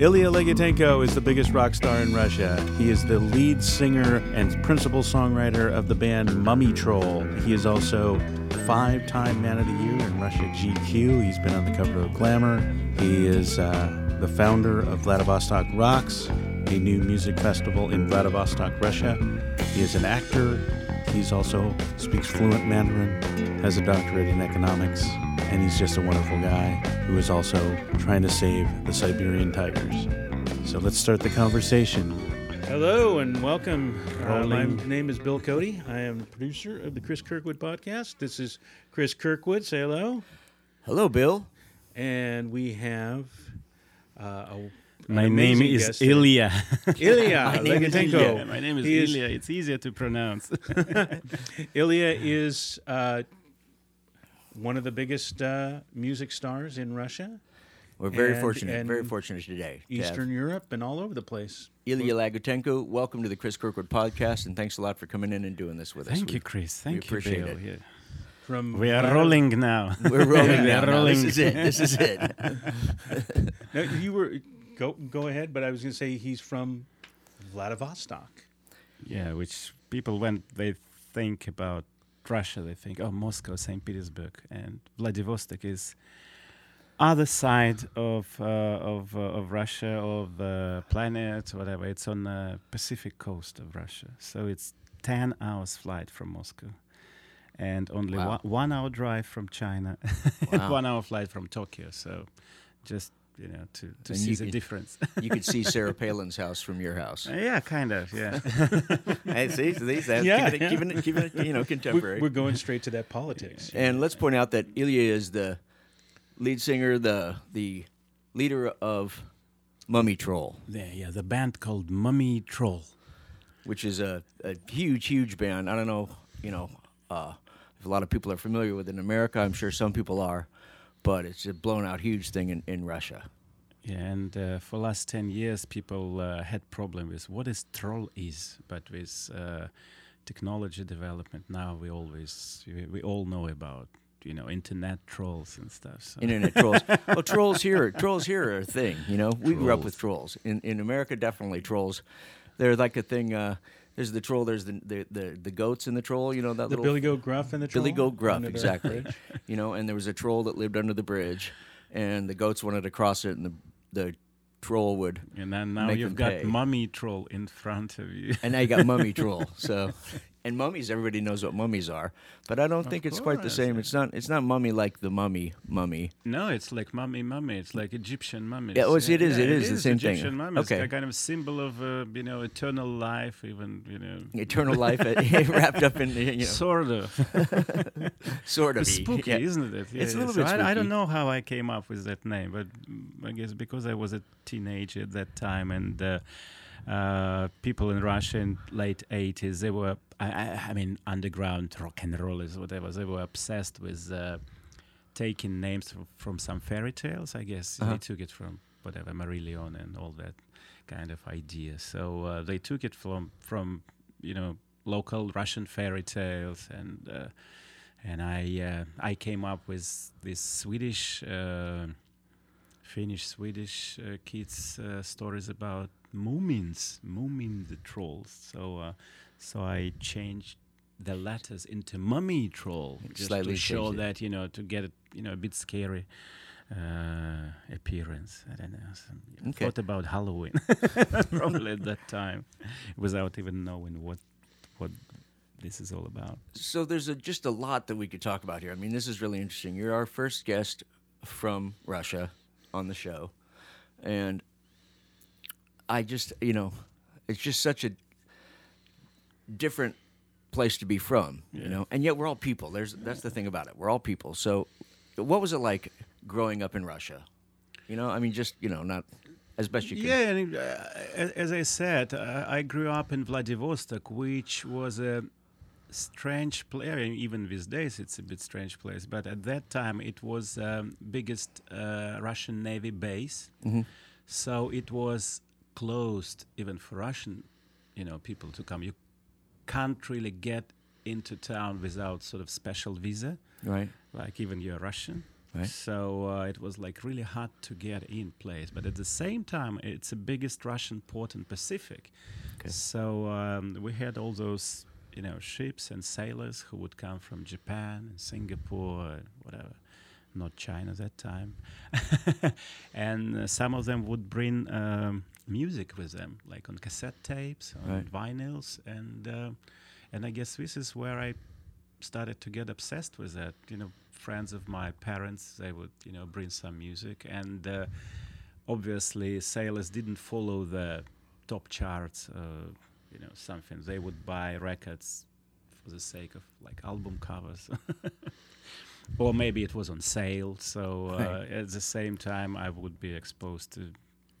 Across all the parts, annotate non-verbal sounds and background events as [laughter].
Ilya Lagutenko is the biggest rock star in Russia. He is the lead singer and principal songwriter of the band Mumiy Troll. He is also five time Man of the Year in Russia GQ. He's been on the cover of Glamour. He is uh, the founder of Vladivostok Rocks, a new music festival in Vladivostok, Russia. He is an actor. He's also speaks fluent Mandarin, has a doctorate in economics, and he's just a wonderful guy who is also trying to save the Siberian tigers. So let's start the conversation. Hello and welcome. Uh, my name is Bill Cody. I am the producer of the Chris Kirkwood podcast. This is Chris Kirkwood. Say hello. Hello, Bill. And we have uh, a [laughs] [laughs] my name is Ilya. Ilya Lagutenko. My name is he Ilya. Is, it's easier to pronounce. [laughs] Ilya is uh, one of the biggest uh, music stars in Russia. We're very and, fortunate, and very fortunate today. Eastern to Europe and all over the place. Ilya Lagutenko, welcome to the Chris Kirkwood podcast, and thanks a lot for coming in and doing this with Thank us. Thank you, Chris. Thank we appreciate you, Bill. it. From we are rolling now. [laughs] We're rolling now. rolling. This is it. This is it. [laughs] now, you were go go ahead. But I was going to say he's from Vladivostok. Yeah, which people when they think about Russia, they think oh Moscow, Saint Petersburg, and Vladivostok is other side of uh, of uh, of Russia, of the planet, whatever. It's on the Pacific coast of Russia, so it's ten hours flight from Moscow, and only wow. one, one hour drive from China, [laughs] wow. and one hour flight from Tokyo. So, just you know, to, to see the could, difference. [laughs] you could see [laughs] Sarah Palin's house from your house. Uh, yeah, kind of. Yeah. [laughs] I see. These, uh, yeah, keeping, it, keeping, it, keeping it, you know, contemporary. We're, we're, going straight to that politics. And let's point out that Ilya is the lead singer, the the leader of Mumiy Troll. Yeah, yeah, the band called Mumiy Troll, which is a, a huge, huge band. I don't know, you know, uh, if a lot of people are familiar with it in America. I'm sure some people are but it's a blown out huge thing in, in Russia. Yeah, and uh, for last 10 years, people uh, had problem with what is troll is, but with uh, technology development, now we always, we, we, all know about, you know, internet trolls and stuff. So. Internet trolls. [laughs] well, trolls here, trolls here are a thing, you know. We trolls. grew up with trolls. In, in America, definitely trolls. They're like a thing, uh, there's the troll. There's the the the, the goats in the troll. You know that the little Billy Goat Gruff and the troll. Billy Goat Gruff, exactly. you know, and there was a troll that lived under the bridge, and the goats wanted to cross it, and the the troll would. And then now you've got pay. mummy troll in front of you. and now you got mummy [laughs] troll. So and mummies, everybody knows what mummies are, but I don't of think it's quite the same. It's not. It's not mummy like the mummy mummy. No, it's like mummy mummy. It's like Egyptian mummy. Yeah, well, it is. Yeah, it is. It is the same Egyptian thing. Mummies. Okay, a kind of symbol of uh, you know eternal life, even you know [laughs] eternal life uh, [laughs] wrapped up in you know sort of [laughs] sort of spooky, yeah. isn't it? Yeah, it's a little so bit. I, I, don't know how I came up with that name, but I guess because I was a teenager at that time and. Uh, uh, people in Russia in late 80s, they were, I, I, mean, underground rock and rollers, whatever, they were obsessed with uh, taking names from, from, some fairy tales, I guess. Uh-huh. They took it from whatever, Marillion and all that kind of idea. So uh, they took it from, from, you know, local Russian fairy tales and uh, and I uh, I came up with this Swedish uh, Finnish Swedish uh, kids uh, stories about Moomins, Moomin the trolls. So, uh, so I changed the letters into mummy troll just Slightly to show that you know to get it you know a bit scary uh, appearance. I don't know. Some, okay. Thought about Halloween [laughs] probably at that time without even knowing what what this is all about. So there's a, just a lot that we could talk about here. I mean, this is really interesting. You're our first guest from Russia on the show, and I just, you know, it's just such a different place to be from, yeah. you know. And yet we're all people. There's that's the thing about it. We're all people. So, what was it like growing up in Russia? You know, I mean, just you know, not as best you can. Yeah, and, uh, as I said, uh, I grew up in Vladivostok, which was a strange place. Even these days, it's a bit strange place. But at that time, it was um, biggest uh, Russian Navy base. Mm-hmm. So it was closed even for Russian, you know, people to come. You can't really get into town without sort of special visa, right? Like even you're Russian. Right. So uh, it was like really hard to get in place. But at the same time, it's the biggest Russian port in Pacific. Okay. So um, we had all those, you know, ships and sailors who would come from Japan and Singapore, uh, whatever, not China that time, [laughs] and uh, some of them would bring um, music with them, like on cassette tapes, on Right. vinyls, and uh, and I guess this is where I started to get obsessed with that. You know, friends of my parents, they would, you know, bring some music, and uh, obviously, sailors didn't follow the top charts. Uh, you know, something they would buy records for the sake of like album covers. [laughs] Or maybe it was on sale, so uh, Right. at the same time I would be exposed to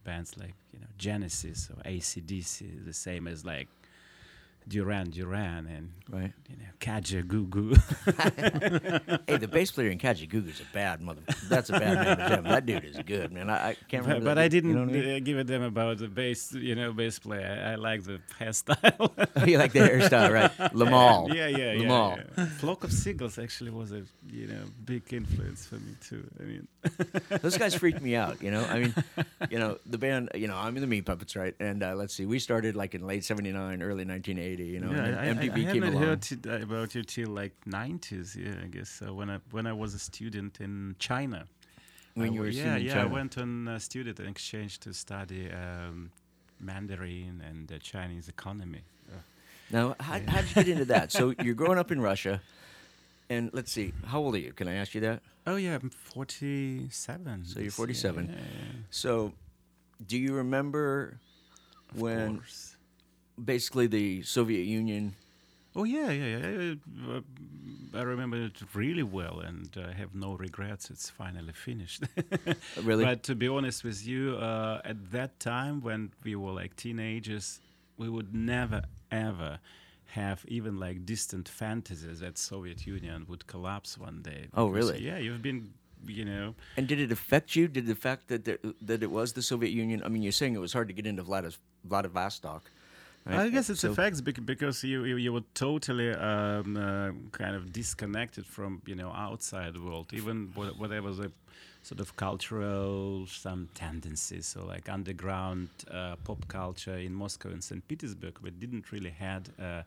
bands like you know Genesis or ACDC, the same as like Duran Duran and Right. you know Kajagoogoo. [laughs] hey, the bass player in Kajagoogoo's a bad mother. That's a bad name. That dude is good, man. I, I can't but remember. but that I didn't You know I mean? uh, give a damn about the bass, you know, bass player. I, I like the hairstyle. [laughs] you like the hairstyle, right? [laughs] Limahl. yeah, yeah, yeah, Limahl. yeah. Flock of Seagulls actually was a you know big influence for me too. I mean, Those guys freaked me out. You know, I mean, you know, the band. You know, I'm in the Meat Puppets, right? And uh, let's see, we started like in late '79, early 1980. You know, yeah, I, then I, MTV I came haven't along. heard t- uh, about you till like 90s. Yeah, I guess so. When I when I was a student in China. when I you were yeah, yeah, China. I went on a student exchange to study um, Mandarin and the Chinese economy. Uh, Now, how, how did you get into that? So [laughs] you're growing up in Russia, and let's see, how old are you? Can I ask you that? oh yeah, I'm 47. So you're 47. year, yeah, So, do you remember of when course. Basically the Soviet Union? Oh yeah, yeah, yeah. Uh, I remember it really well, and I have no regrets. It's finally finished. [laughs] Really? But to be honest with you, uh, at that time when we were like teenagers, we would never ever have even like distant fantasies that Soviet Union would collapse one day. Oh, really? Yeah, you've been, you know. And did it affect you? Did the fact that there, that it was the Soviet Union? I mean, you're saying it was hard to get into Vladis, Vladivostok. Right? I guess it's So- effects because you, you you were totally um, uh, kind of disconnected from you know outside world, even whatever the sort of cultural some tendencies, so like underground uh, pop culture in Moscow and St. Petersburg, we didn't really had uh,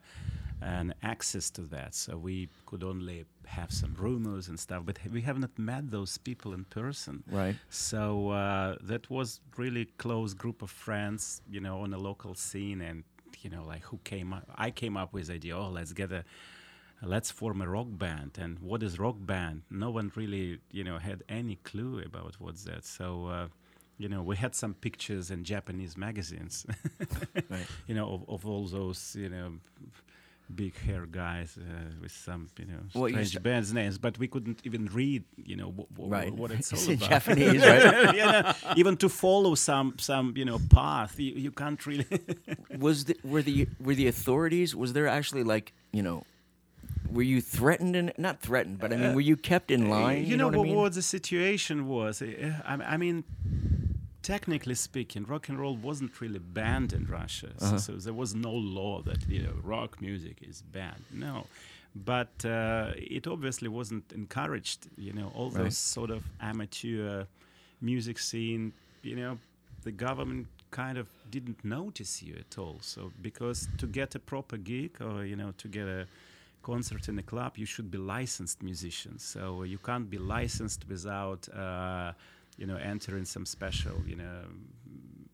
an access to that, so we could only have some rumors and stuff, but we have not met those people in person. Right. So uh, that was really close group of friends, you know, on a local scene, and you know, like who came up. I came up with the idea, oh, let's get a, let's form a rock band. And what is rock band? No one really, you know, had any clue about what's that. So. Uh, you know, we had some pictures in Japanese magazines, [laughs] Right. you know, of, of all those, you know, big hair guys uh, with some, you know, Well, you strange st- bands names, but we couldn't even read, you know, wh- wh- Right. what it's [laughs] all It's in about. Japanese, right? [laughs] yeah, even to follow some some you know path, you, you can't really. [laughs] was the, were the were the authorities? Was there actually like you know? Were you threatened and not threatened, but I mean, were you kept in line? Uh, you, know, what, what, I mean? the situation was. Uh, I, I mean, technically speaking, rock and roll wasn't really banned in Russia, so- Uh-huh. so, there was no law that you know rock music is banned. No, but uh, it obviously wasn't encouraged. You know, all Right. those sort of amateur music scene. You know, the government kind of didn't notice you at all. So because to get a proper gig or you know to get a concert in a club, you should be licensed musician. So you can't be licensed without, uh, you know, enter in some special, you know,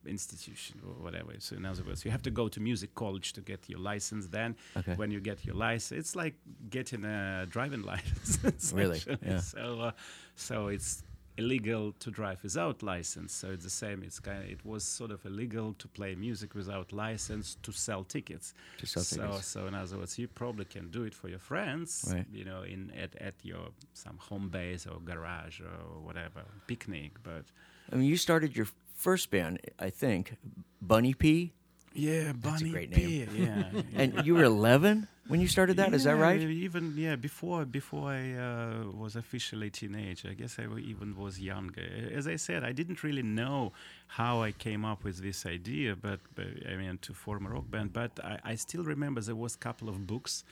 institution or whatever. So in other words, you have to go to music college to get your license. Then, Okay. when you get your license, it's like getting a driving [laughs] license. Really? Yeah. So, uh, so it's illegal to drive without license. So it's the same. It's kind of, it was sort of illegal to play music without license to sell tickets. To sell so, tickets. so in other words, you probably can do it for your friends, Right. you know, in at, at your some home base or garage or whatever picnic. But I mean, you started your first band, I think, Bunny P, yeah, That's a Bunny great name. [laughs] Yeah, and you were 11 when you started that. Is that Yeah, right? Even yeah, before before I uh, was officially teenage, I guess I even was younger. As I said, I didn't really know how I came up with this idea, but, but I mean to form a rock band. But I, I still remember there was a couple of books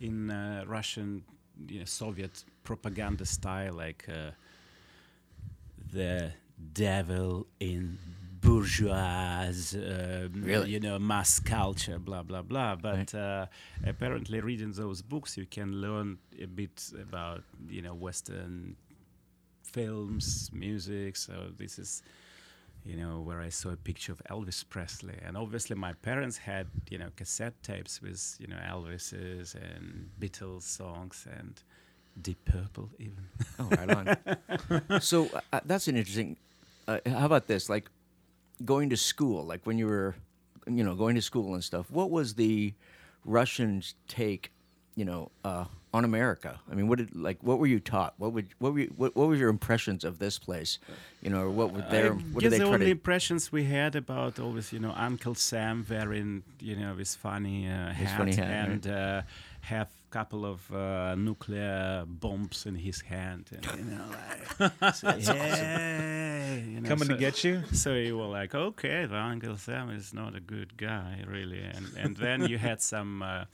in uh, Russian, you know, Soviet propaganda style, like. Uh, the devil in bourgeois, uh, Really? you know, mass culture, blah blah blah. But uh, apparently, reading those books, you can learn a bit about you know Western films, music. So this is you know, where I saw a picture of Elvis Presley. And obviously, my parents had, you know, cassette tapes with, you know, Elvis's and Beatles songs and Deep Purple, even. Oh, right on. [laughs] so uh, that's an interesting. Uh, how about this? Like going to school, like when you were, you know, going to school and stuff. What was the Russians' take, you know, uh, on America? I mean, what did like what were you taught? What would what were you, what, what were your impressions of this place? You know, or what were their I what guess they the only to? impressions we had about always, you know, Uncle Sam wearing, you know, his funny uh, His hat, funny hat, and uh, have couple of uh, nuclear bombs in his hand, and you know, like, [laughs] so, yeah, you know, Coming to get you? So you were like, okay, the Uncle Sam is not a good guy, really. And and then you had some uh,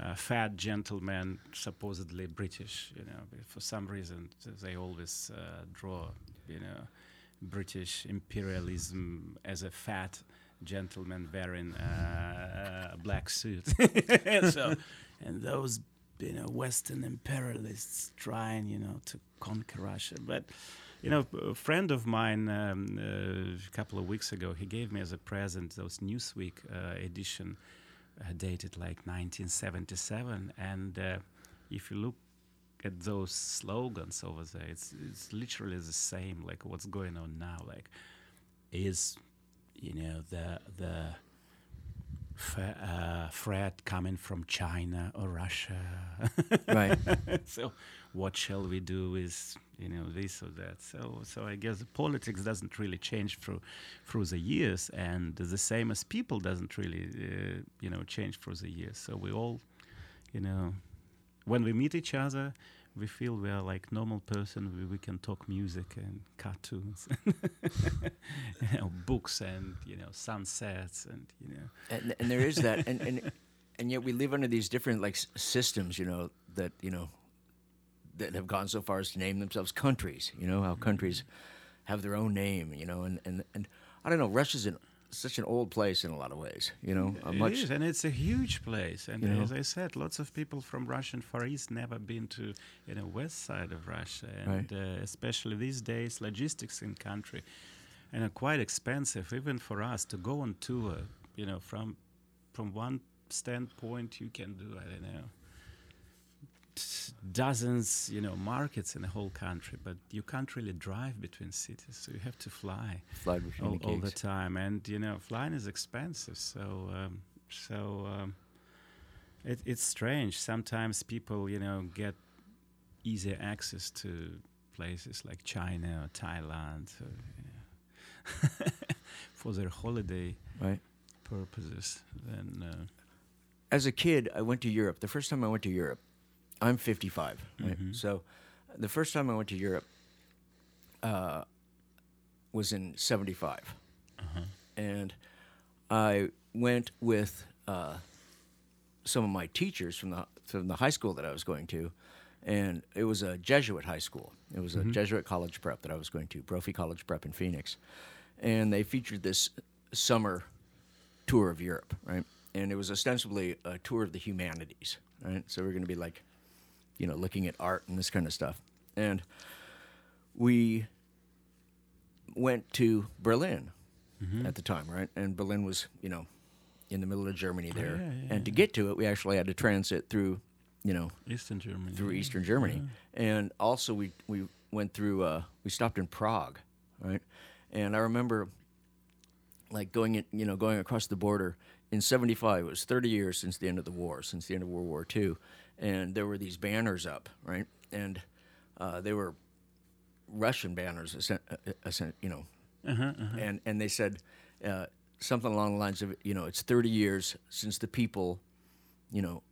uh, fat gentleman, supposedly British. You know, for some reason they always uh, draw, you know, British imperialism as a fat gentleman wearing uh, a black suit. [laughs] so, and those. You know, Western imperialists trying, you know, to conquer Russia, but you know, a friend of mine um, uh, a couple of weeks ago, he gave me as a present those Newsweek uh, edition uh, dated like 1977. And uh, if you look at those slogans over there, it's, it's literally the same, like what's going on now. Like, is, you know, the, the, uh, threat coming from China or Russia? Right. [laughs] so what shall we do with you know this or that so so i guess politics doesn't really change through through the years and the same as people doesn't really uh, you know change through the years so we all you know when we meet each other we feel we are like normal person we, we can talk music and cartoons [laughs] you know books and you know sunsets and you know. And, and there is that and, and and yet we live under these different like s- systems you know that you know that have gone so far as to name themselves countries you know how countries mm-hmm. have their own name you know and and, and i don't know russia's in such an old place in a lot of ways you know much is, and it's a huge place. And You know? as I said, lots of people from Russian Far East never been to you know west side of Russia, and uh, especially these days, logistics in country and are quite expensive, even for us to go on tour. You know, from from one standpoint, you can do I don't know dozens, you know, markets in the whole country, but you can't really drive between cities, so you have to fly between all, the all the time. And you know flying is expensive so um, so um, it, it's strange. Sometimes people you know get easier access to places like china or thailand or, you [laughs] know, for their holiday right. purposes. Then uh, as a kid, I went to Europe. The first time I went to Europe, I'm 55, right? Mhm. So, the first time I went to Europe uh, was in '75, uh-huh. and I went with uh, some of my teachers from the from the high school that I was going to, and it was a Jesuit high school. It was a Jesuit college prep that I was going to, Brophy College Prep in Phoenix, and they featured this summer tour of Europe, right? And it was ostensibly a tour of the humanities, right? So we're going to be like, you know, looking at art and this kind of stuff. And we went to Berlin at the time, right? And Berlin was, you know, in the middle of Germany there. yeah, yeah, and to get to it, we actually had to transit through, you know, eastern germany through. Eastern Germany, and also we we went through. Uh, we stopped in Prague, right? And I remember, like going in, you know, going across the border in '75. It was 30 years since the end of the war, since the end of World War II, and there were these banners up, right? And uh, they were Russian banners, uh, you know, and and they said uh, something along the lines of, you know, it's 30 years since the people, you know,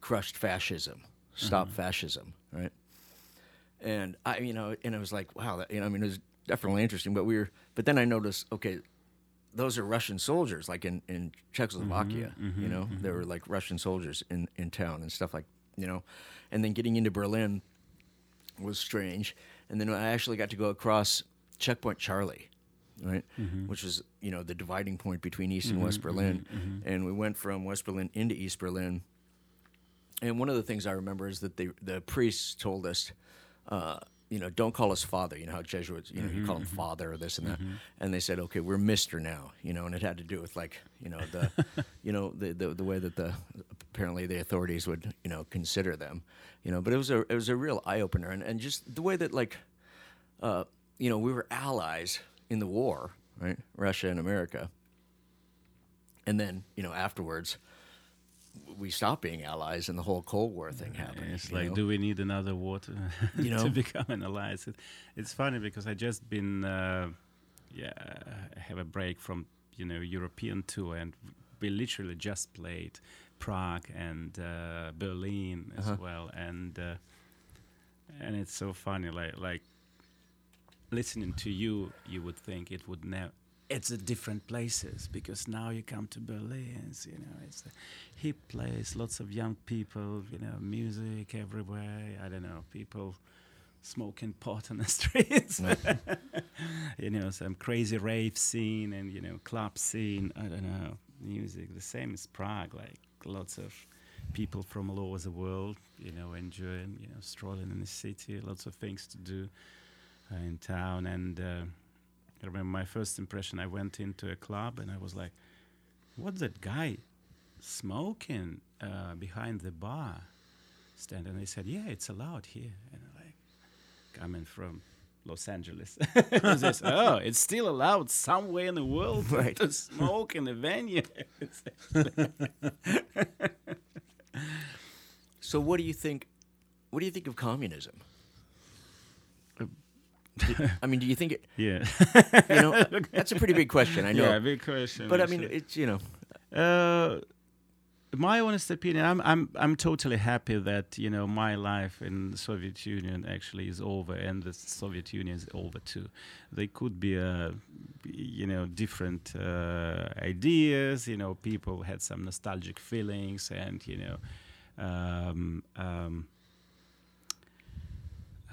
crushed fascism, stopped fascism, right? And I, you know, and I was like, wow, that, you know, I mean, it was definitely interesting. But we were, but then I noticed, okay, those are Russian soldiers, like in in Czechoslovakia, mm-hmm, mm-hmm, you know, mm-hmm. there were like Russian soldiers in in town and stuff like, you know, and then getting into Berlin was strange. And then I actually got to go across Checkpoint Charlie, right? Mm-hmm. Which was you know the dividing point between East and West Berlin, and we went from West Berlin into East Berlin. And one of the things I remember is that the the priests told us, uh, you know, don't call us father. You know how Jesuits, you know, you call him father or this and that. And they said, okay, we're Mister now. You know, and it had to do with like, you know, the, [laughs] you know, the, the the way that the apparently the authorities would, you know, consider them. You know, but it was a it was a real eye opener, and and just the way that like, uh, you know, we were allies in the war, right? Russia and America. And then, you know, afterwards, we stopped being allies, and the whole Cold War thing happened. It's like, know? do we need another war to, [laughs] You know? to become an alliance? It, it's funny because I just been, uh, yeah, I have a break from you know European tour, and we literally just played Prague and uh, Berlin as Uh-huh. well, and uh, and it's so funny, like like listening to you, you would think it would never. It's a different places because now you come to Berlin, you know, it's a hip place, lots of young people, you know, music everywhere. I don't know, people smoking pot on the [laughs] streets, [laughs] you know, some crazy rave scene and you know, club scene. I don't know, music. The same as Prague, like lots of people from all over the world, you know, enjoying, you know, strolling in the city, lots of things to do uh, in town. And uh, I remember my first impression. I went into a club and I was like, "What's that guy smoking uh, behind the bar stand?" And they said, "Yeah, it's allowed here." And I'm like, coming from Los Angeles, [laughs] says, "Oh, it's still allowed somewhere in the world Right. to smoke in a venue." [laughs] So, what do you think? What do you think of communism? I mean, do you think it? [laughs] yeah, You know, [laughs] that's a pretty big question. I know, yeah, big question. but I mean, it's you know, Uh, my honest opinion, I'm I'm I'm totally happy that you know my life in the Soviet Union actually is over, and the Soviet Union is over too. They could be, uh, you know, different uh, ideas. You know, people had some nostalgic feelings, and you know, um, um,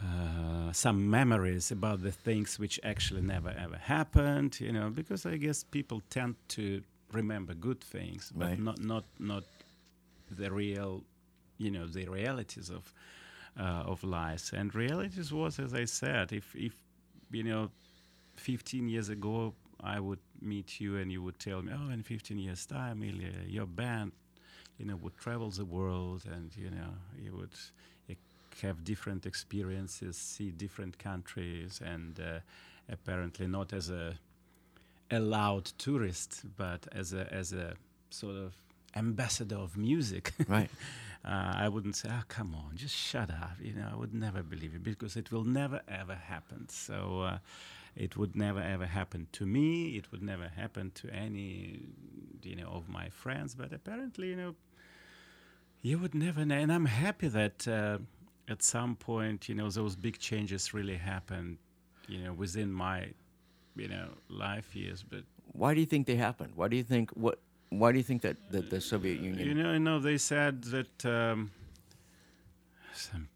uh, some memories about the things which actually never ever happened. You know, because I guess people tend to remember good things, but Right. not not not the real, you know, the realities of uh, of life. And realities was, as I said, if if you know, 15 years ago I would meet you and you would tell me, oh, in 15 years time, Ilya, your band, you know, would travel the world and you know you would have different experiences, see different countries, and uh, apparently not as a a loud tourist, but as a as a sort of ambassador of music. [laughs] right? uh, I wouldn't say, "Oh, come on, just shut up." You know, I would never believe it because it will never ever happen. So uh, it would never ever happen to me. It would never happen to any, you know, of my friends. But apparently, you know, you would never know. And I'm happy that uh, at some point, you know, those big changes really happened. You know, within my, you know, life years. But Why do you think they happened? Why do you think what? Why do you think that, that the Soviet Union? You know, you know, they said that um, some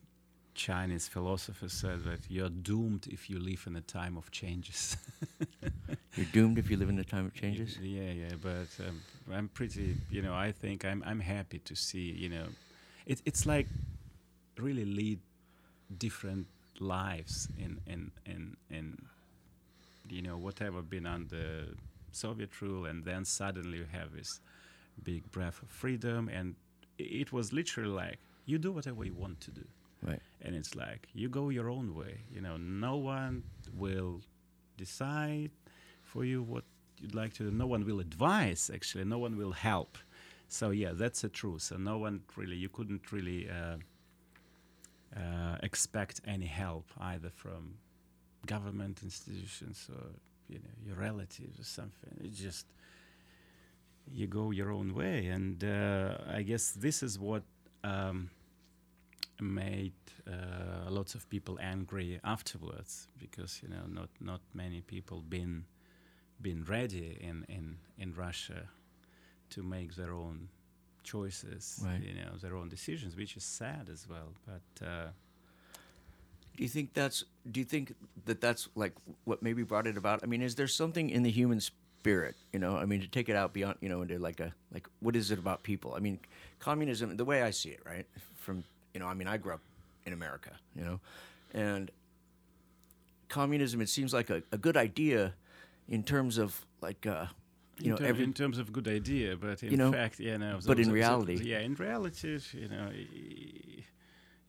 Chinese philosopher said that you're doomed if you live in a time of changes. [laughs] You're doomed if you live in a time of changes. yeah, yeah, but um, I'm pretty, you know, I think I'm I'm happy to see, you know, it, it's like really lead different lives in in in in you know whatever been under Soviet rule, and then suddenly you have this big breath of freedom, and it was literally like you do whatever you want to do, Right. and it's like you go your own way. You know, no one will decide for you what you'd like to do. No one will advise. Actually, no one will help. So yeah, that's the truth. So no one really, you couldn't really uh, uh, expect any help either from government institutions or you know your relatives or something. It just you go your own way, and uh, I guess this is what um, made uh, lots of people angry afterwards because you know not not many people been been ready in in in Russia to make their own choices, Right. you know, their own decisions, which is sad as well. But uh, Do you think that's? Do you think that that's like what maybe brought it about? I mean, is there something in the human spirit? You know, I mean, to take it out beyond, you know, into like a like, what is it about people? I mean, communism. The way I see it, right? From you know, I mean, I grew up in America, you know, and communism. It seems like a, a good idea in terms of like. Uh, you in ter- every in terms of good idea, but in You know, fact, yeah, know, but in reality- yeah, in reality, you know,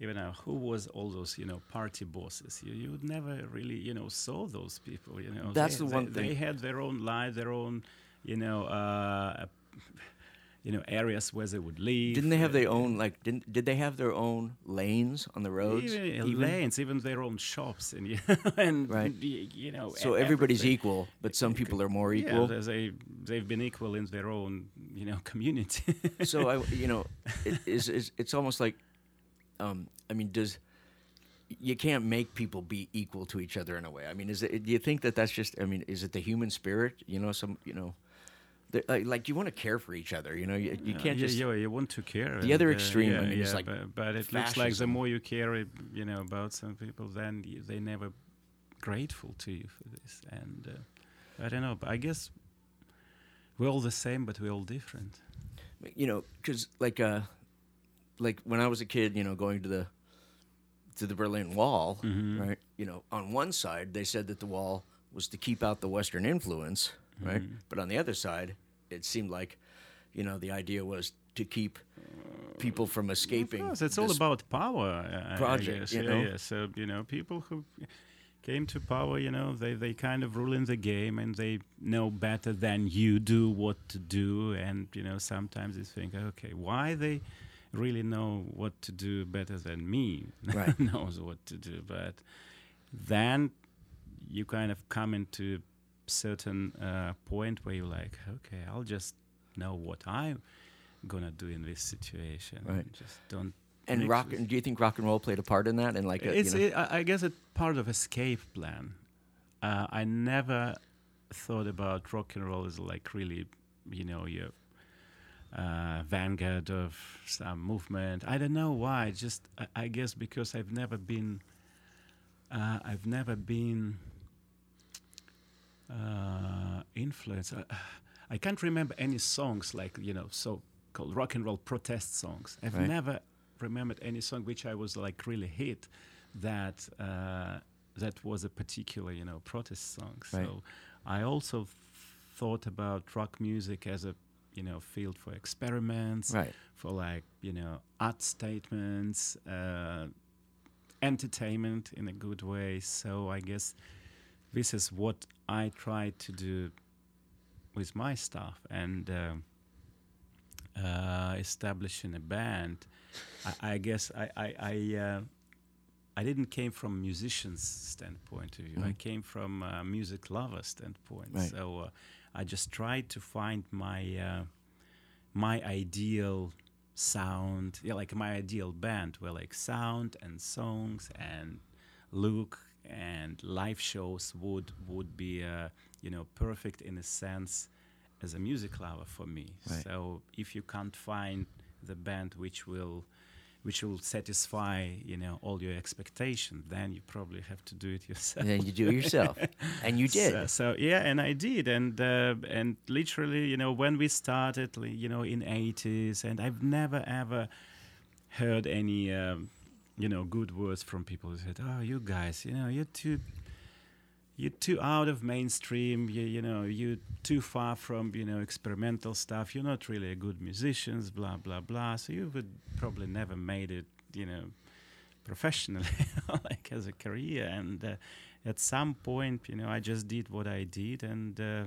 even now, who was all those, you know, party bosses? You you would never really, you know, saw those people. You know, That's they, the one they, They had their own life, their own, you know, uh, you know, areas where they would live. Didn't they have uh, their own like? Didn't did they have their own lanes on the roads? even, even? lanes, even their own shops, and [laughs] you know, and Right. you know, So everybody's everything. equal, but some people are more equal. they- they they've been equal in their own, you know, [laughs] community. so I, [laughs] you know, it, is, is it's almost like, um, I mean, does you can't make people be equal to each other in a way? I mean, is it? Do you think that that's just? I mean, is it the human spirit? You know, some you know, like, like you want to care for each other. You know, you, you can't just. yeah, you want to care. The other uh, extreme, yeah, I mean, is yeah, like but, but it looks like the more you care, uh, you know, about some people, then they never grateful to you for this. And uh, I don't know, but I guess we're all the same, but we're all different. you know, because like uh, like when I was a kid, you know, going to the to the Berlin Wall, Mhm. right? You know, on one side they said that the wall was to keep out the Western influence, right? Mm-hmm. But on the other side, it seemed like, you know, the idea was to keep people from escaping. Of course, it's all about power. project, you yeah, know? yeah. So you know, people who came to power, you know, they they kind of rule in the game, and they know better than you do what to do. And you know, sometimes you think, okay, why they really know what to do better than me [laughs] Right. knows what to do, but then you kind of come into certain uh, point where you're like, okay, I'll just know what I'm gonna do in this situation. Right. and Just don't. and rock. with- Do you think rock and roll played a part in that? And like, a, it's, you know, it, I I guess it's part of escape plan. Uh, I never thought about rock and roll as like really, you know, your uh, vanguard of some movement. I don't know why. Just I, I guess because I've never been. Uh, I've never been uh, influenced. I, I can't remember any songs like you know so-called rock and roll protest songs. I've Right. never remembered any song which I was like really hit that uh, that was a particular you know protest song. Right. So I also thought about rock music as a you know field for experiments, right. for like you know art statements, uh, entertainment in a good way. So I guess this is what I try to do with my stuff and um uh, establishing a band. I, I guess I I I, uh, I didn't came from a musicians standpoint of view. I Mhm. came from uh, music lover standpoint. Right. So uh, I just tried to find my uh, my ideal sound, yeah, like my ideal band, where like sound and songs and look and live shows would would be uh, you know perfect in a sense as a music lover for me. Right. So if you can't find the band which will which will satisfy you know all your expectations, then you probably have to do it [laughs] yourself. And then you do it yourself, and you did. So, so yeah, and I did, and uh, and literally, you know, when we started, you know, in '80s, and I've never ever heard any, um, you know, good words from people who said, "Oh, you guys, you know, you're too." You're too out of mainstream. You, you know, you're too far from you know experimental stuff. You're not really a good musicians. Blah blah blah. So you would probably never made it. You know, professionally, [laughs] like as a career. And uh, at some point, you know, I just did what I did, and uh,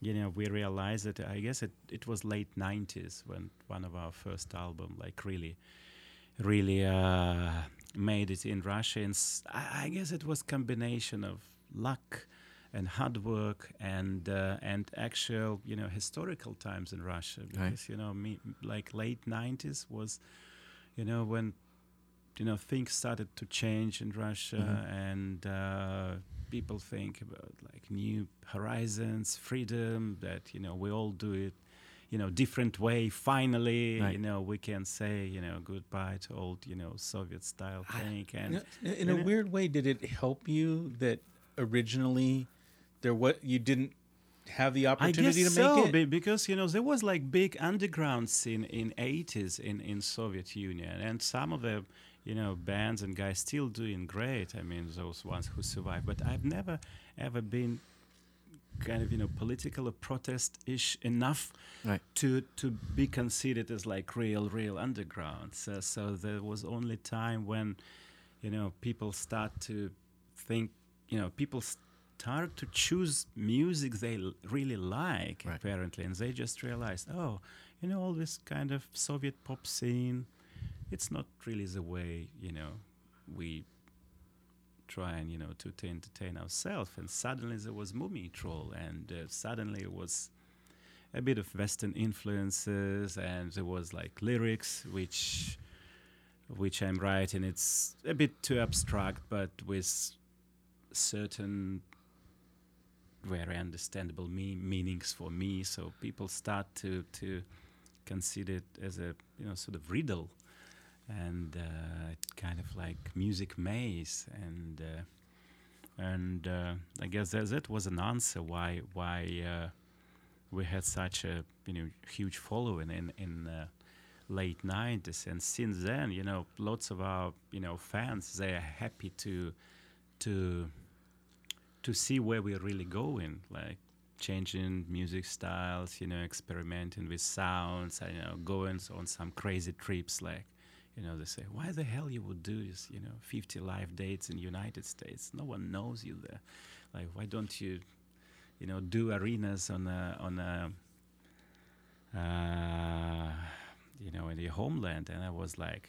you know, we realized that I guess it, it was late '90s when one of our first album, like really, really uh, made it in Russia. And I, guess it was combination of luck and hard work and uh, and actual, you know, historical times in Russia because you know, me like late '90s was, you know, when you know things started to change in Russia Mhm. and uh, people think about like new horizons, freedom that you know we all do it you know different way. Finally, Right. you know we can say you know goodbye to old you know Soviet style thing. And In a- in a and weird way, did it help you that originally there what you didn't have the I opportunity guess to make so, it? be- because you know there was like big underground scene in 80s in in Soviet Union, and some of the you know bands and guys still doing great. I mean those ones who survived, but I've never ever been kind of you know political or protest-ish enough Right. to to be considered as like real real underground. So, so there was only time when you know people start to think you know people start to choose music they l- really like Right. apparently and they just realized oh you know all this kind of soviet pop scene it's not really the way you know we try and you know to, to entertain ourselves. And suddenly there was Mumiy Troll and uh, suddenly it was a bit of western influences and there was like lyrics which which I'm writing. It's a bit too abstract but with certain very understandable me- meanings for me. So people start to to consider it as a you know sort of riddle and uh, kind of like music maze and uh, and uh, I guess that, that was an answer why why uh, we had such a you know huge following in in uh, late 90s and since then you know lots of our you know fans they are happy to to to see where we're really going like changing music styles you know experimenting with sounds you know going on some crazy trips like you know they say why the hell you would do this you know 50 live dates in united states? No one knows you there. Like why don't you you know do arenas on a on a uh, you know in your homeland? And i was like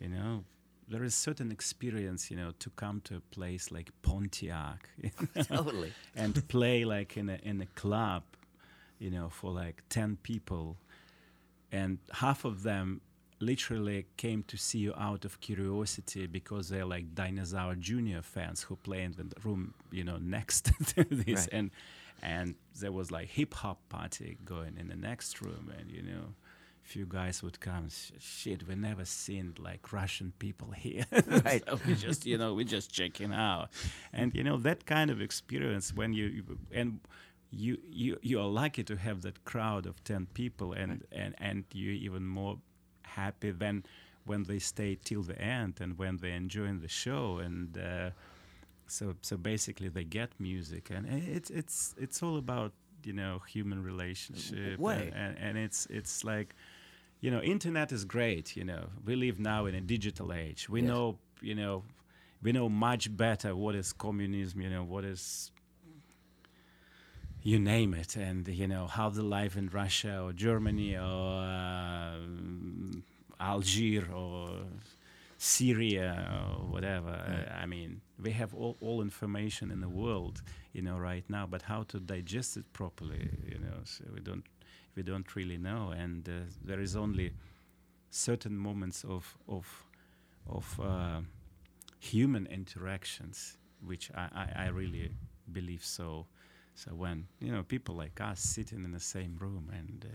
you know there is certain experience you know to come to a place like pontiac [laughs] Totally. and play like in a in a club, you know, for like ten people, and half of them literally came to see you out of curiosity because they're like Dinosaur Junior fans who play in the room, you know, next [laughs] to this, Right. and and there was like hip hop party going in the next room, and you know. Few guys would come. Shit, we never seen like Russian people here. [laughs] Right. so we just, you know, we're just checking out, and you know that kind of experience when you you- and you you you are lucky to have that crowd of ten people, and and and you're even more happy than when they stay till the end and when they enjoying the show. And. Uh, so so basically they get music. And it's it's it's all about you know human relationship. And, and, and it's it's like you know internet is great you know. We live now in a digital age. We Yes. know you know we know much better what is communism you know what is you name it and you know how the life in russia or germany or uh, algiers or Syria or whatever. Uh, I mean, we have all, all information in the world, you know, right now. But how to digest it properly, you know, so we don't we don't really know. And uh, there is only certain moments of of of uh, human interactions, which I, I, I really believe so. So when you know people like us sitting in the same room and uh,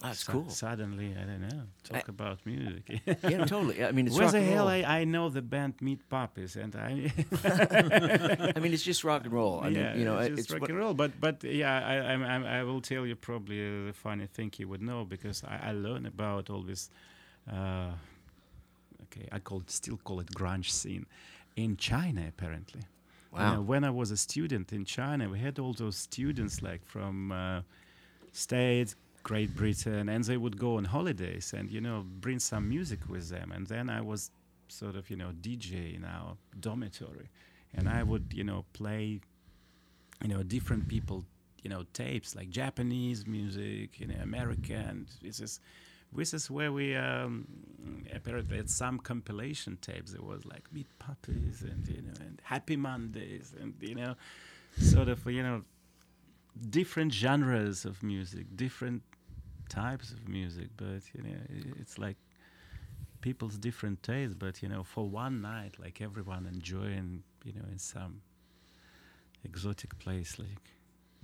That's su- cool. Suddenly, I don't know, talk about music. [laughs] yeah, totally. I mean, it's Where the hell. I, I know the band Meat Puppies and I [laughs] I mean, it's just rock and roll. I yeah mean, you know, it's it's rock and roll but but yeah I, I'm, I will tell you probably a funny thing you would know because I, I learned about all this uh, okay I call it still call it grunge scene in China apparently You know, when I was a student in China, we had all those students like from uh, States, Great Britain, and they would go on holidays and you know bring some music with them. And then I was sort of you know DJ in our dormitory, and I would you know play you know different people you know tapes like Japanese music, you know American. This is this is where we um, apparently had some compilation tapes. There was like Meat Puppies and you know and Happy Mondays and you know sort of you know different genres of music, different types of music. But you know it's like people's different tastes. But you know for one night, like everyone enjoying you know in some exotic place like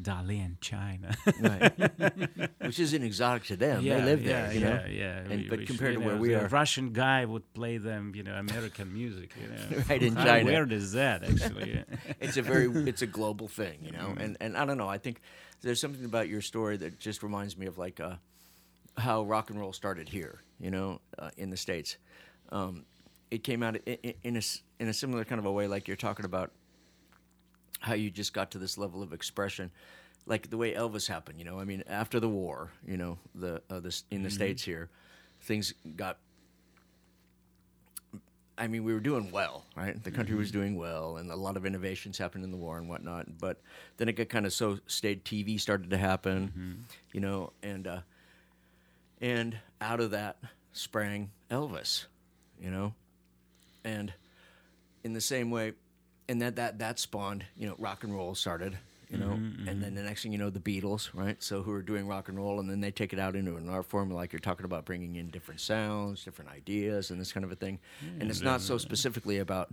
Dali and China. right. [laughs] which isn't exotic to them. they live there, yeah, you know. yeah, yeah. But compared to you where know, we are- Russian guy would play them, you know, American music, you know. [laughs] Right, in How China. weird is that, actually? [laughs] it's a very it's a global thing, you know. And and I don't know. I think there's something about your story that just reminds me of like uh, how rock and roll started here, you know, uh, in the states. Um, it came out in, in, a in a similar kind of a way, like you're talking about how you just got to this level of expression, like the way Elvis happened. You know, I mean, after the war, you know, the uh, this in the states here, things got I mean, we were doing well, right? The country was doing well, and a lot of innovations happened in the war and whatnot. But then it got kind of so state TV started to happen, you know, and uh, and out of that sprang Elvis, you know, and in the same way, and that that that spawned, you know, rock and roll started, you know, mm-hmm, and then mm-hmm. the next thing you know, the Beatles, right? So who are doing rock and roll, and then they take it out into an art form, like you're talking about bringing in different sounds, different ideas, and this kind of a thing. and it's not so mm-hmm. specifically about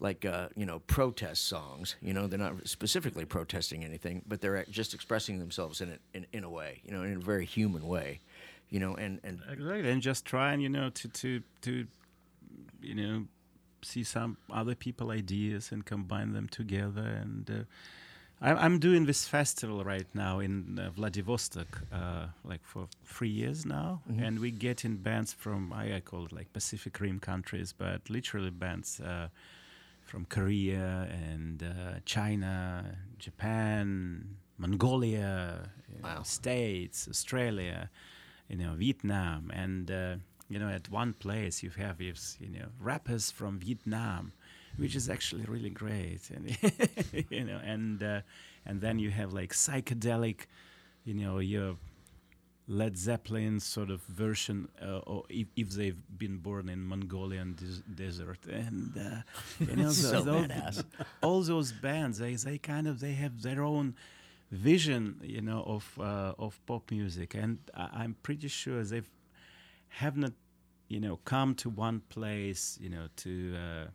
like uh, you know protest songs. You know, they're not specifically protesting anything, but they're just expressing themselves in it in, in a way, you know, in a very human way, you know, and and Exactly, and just trying, you know, to to to, you know, see some other people ideas and combine them together. And uh, I, I'm doing this festival right now in uh, Vladivostok, uh, like for three years now, and we get in bands from I, I call it like Pacific Rim countries, but literally bands. Uh, from Korea and uh, China, Japan, Mongolia, Wow. States, Australia, you know, Vietnam, and uh, you know, at one place you have these, you know, rappers from Vietnam, which is actually really great, and [laughs] you know, and uh, and then you have like psychedelic, you know, your Led Zeppelin sort of version, uh, or if, if they've been born in Mongolian des- desert, and uh, you know, [laughs] So tho- badass. all those bands, they, they kind of they have their own vision, you know, of uh, of pop music, and I, I'm pretty sure they've have not, you know, come to one place, you know, to. Uh,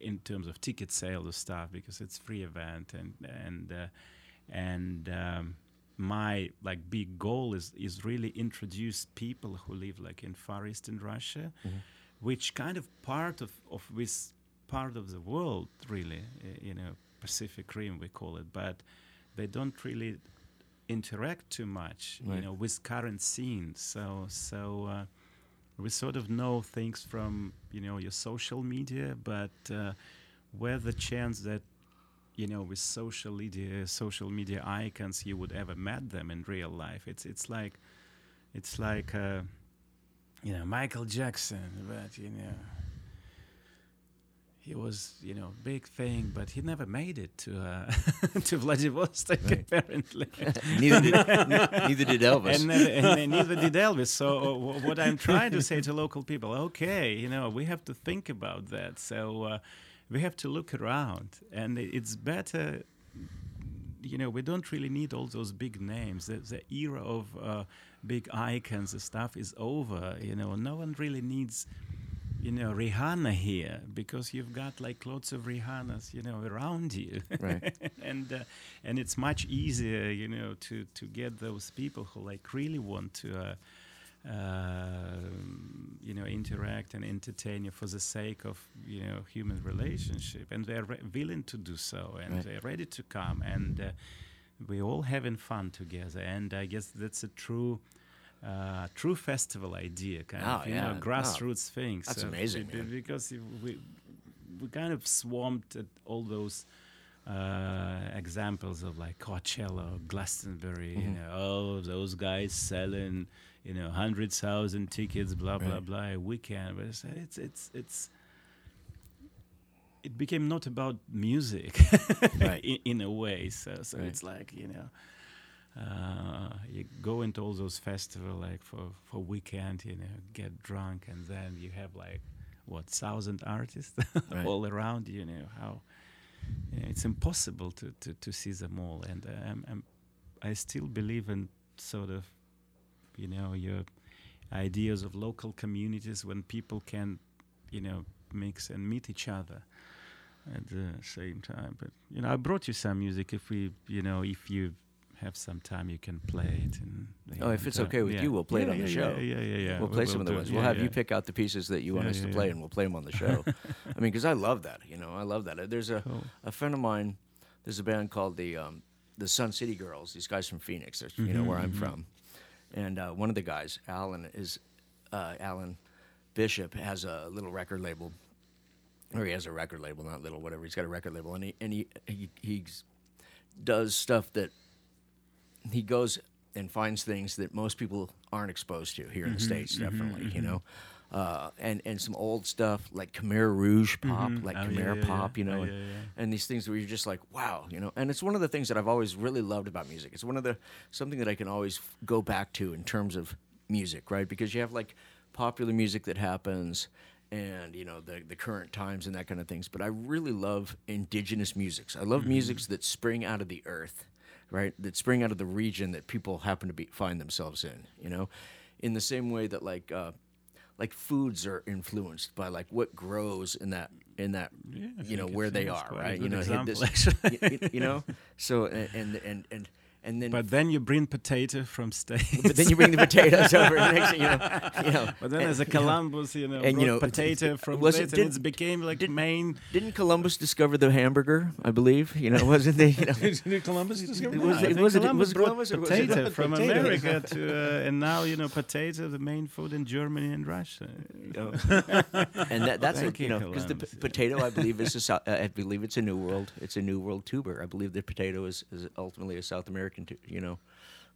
in terms of ticket sales or stuff because it's free event and and uh, and um, my like big goal is is really introduce people who live like in far eastern Russia, which kind of part of of this part of the world really, uh, you know, Pacific Rim we call it, but they don't really interact too much, you know, with current scenes. So so. Uh, we sort of know things from you know your social media, but uh, where the chance that you know with social media social media icons you would ever met them in real life? It's it's like it's like uh, you know Michael Jackson, but you know he was you know big thing, but he never made it to uh, [laughs] to Vladivostok apparently. [laughs] neither did neither did Elvis. and, neither, and, neither did Elvis. So uh, wh- what I'm trying to say to local people, okay, you know, we have to think about that. So uh, we have to look around, and it's better. You know, we don't really need all those big names. The, the era of uh, big icons and stuff is over. You know, no one really needs you know Rihanna here because you've got like lots of Rihannas you know around you Right. [laughs] and uh, and it's much easier you know to to get those people who like really want to uh, um, you know interact and entertain you for the sake of you know human relationship and they're re- willing to do so and Right. they're ready to come and uh, we all having fun together and I guess that's a true uh, true festival idea, kind Oh, of, you yeah. know, Oh, grassroots thing. that's So amazing, man. Because we we kind of swamped at all those uh, examples of like Coachella, or Glastonbury, you Mhm. know, oh those guys selling, you know, hundred thousand tickets, blah blah Right. blah, a weekend. But it's it's it's, it's it became not about music Right. [laughs] in, in a way. So so Right. it's like you know. Uh, you go into all those festivals like for for weekend, you know, get drunk, and then you have like what thousand artists [laughs] Right. all around you. Know how you know, it's impossible to, to, to see them all, and uh, I'm, I'm, I still believe in sort of you know your ideas of local communities when people can you know mix and meet each other. at the same time. But you know, I brought you some music. If we, you know, if you have some time, you can play it. And, Oh, if it's uh, okay with yeah. you, we'll play it Yeah, on the show. Yeah, yeah, yeah. yeah. We'll We- play some of the ones. We'll Yeah, have you pick out the pieces that you want Yeah, us to play, yeah. and we'll play them on the [laughs] show. I mean, because I love that. You know, I love that. There's a Cool. a friend of mine. There's a band called the um, the Sun City Girls. These guys from Phoenix. You know where I'm from. And uh, one of the guys, Alan, is uh, Alan Bishop has a little record label, or he has a record label, not little, whatever. He's got a record label, and he and he he he's, does stuff that he goes and finds things that most people aren't exposed to here in the states. Definitely, you know. Uh, and and some old stuff like Khmer Rouge pop, like Oh, Khmer yeah, yeah. pop, you know, Oh, and, yeah, and these things where you're just like, wow, you know. And it's one of the things that I've always really loved about music. It's one of the something that I can always f- go back to in terms of music, right? Because you have like popular music that happens, and you know the the current times and that kind of things. But I really love indigenous musics. I love Mm-hmm. musics that spring out of the earth, right? That spring out of the region that people happen to be find themselves in. You know, in the same way that like. Uh, like foods are influenced by like what grows in that in that Yeah, you know where they are right you know this- actually. y- y- you know so and and and and, then But then you bring potato from States. but then you bring the potatoes [laughs] over and next you know you know But then, and- as a [laughs] Columbus, you know, and, you know, potato [laughs] from was States, it- and it became like did- main. didn't Columbus discover the hamburger I believe you know wasn't they you know Did Columbus discover was- it was- it Columbus was Columbus or was it- potato from Potatoes. America to, uh, and now you know potato, the main food in Germany and Russia. know. and that, that's Thank you you, know because the potato I believe is a uh, I believe it's a new world it's a new world tuber I believe the potato is, is ultimately a South American tu- you know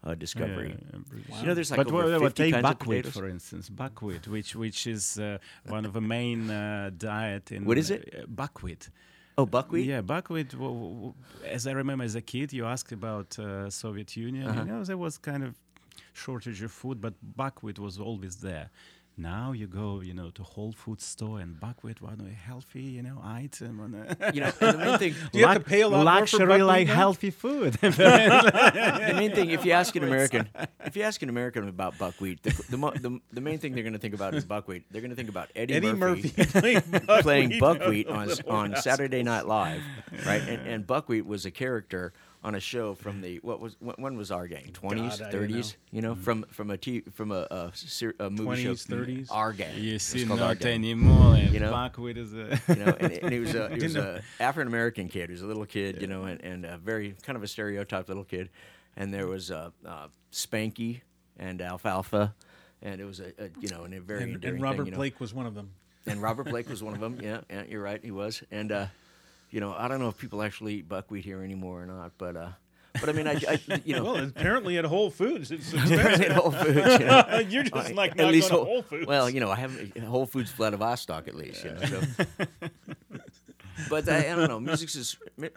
uh, discovery Yeah, British. you know there's like but over what, what 50 take buckwheat for instance, buckwheat, which which is uh, one of the main uh, diet in. What is it? Uh, buckwheat. oh buckwheat Yeah, buckwheat. W- w- w- as I remember as a kid, you asked about uh, Soviet Union. Uh-huh. You know, there was kind of shortage of food, but buckwheat was always there. Now you go, you know, to Whole Foods store and buckwheat, one a healthy, you know, item on a [laughs] you know the main thing [laughs] Do you have to pay a lot luxury like now? healthy food. [laughs] the main thing if you ask an American if you ask an American about buckwheat the the, the, the main thing they're going to think about is buckwheat they're going to think about Eddie, Eddie Murphy, Murphy playing playing buckwheat. buckwheat on on Saturday Night Live, right? And, and buckwheat was a character on a show from the what was when when was our gang twenties, God, I don't thirties, you know, from from a t, from a, a, ser- a movie show 20s, 30s. Our gang, you It's see, called not anymore. And You know? buckwheat is a. you know, and, and he was a [laughs] he was a African American kid. He was a little kid, you know, and, and a very kind of a stereotyped little kid. And there was uh, uh, Spanky and Alfalfa, and it was a, a you know, and a very And, and Robert thing, you know. Blake was one of them. and Robert Blake was one of [laughs] them. Yeah, yeah, you're right, he was. And uh, you know, I don't know if people actually eat buckwheat here anymore or not, but uh, but I mean, I, I you know, [laughs] Well, apparently at Whole Foods, it's [laughs] at Whole Foods, you [laughs] know. You're just like at not least going to Whole, Whole Foods. Well, you know, I have Whole Foods Vladivostok at least, you know. So. but I, I don't know. Music's is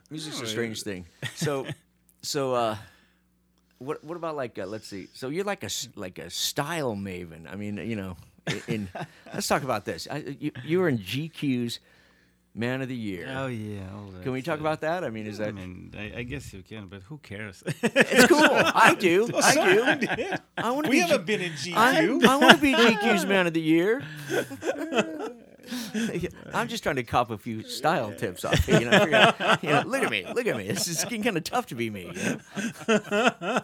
music's a strange thing. So, so uh, what what about like uh, let's see. So you're like a like a style maven. I mean, you know, in, in let's talk about this. I, you, you were in GQ's Man of the Year. Oh yeah. Can we talk about that? I mean, is I that mean, I, I guess you can, but who cares? [laughs] it's cool? I do. [laughs] I do. I want to we be. haven't G- been in GQ. I, I want to be [laughs] GQ's Man of the Year. I'm just trying to cop a few style tips off you. You know, you know, look at me, look at me. This is getting kind of tough to be me. You know?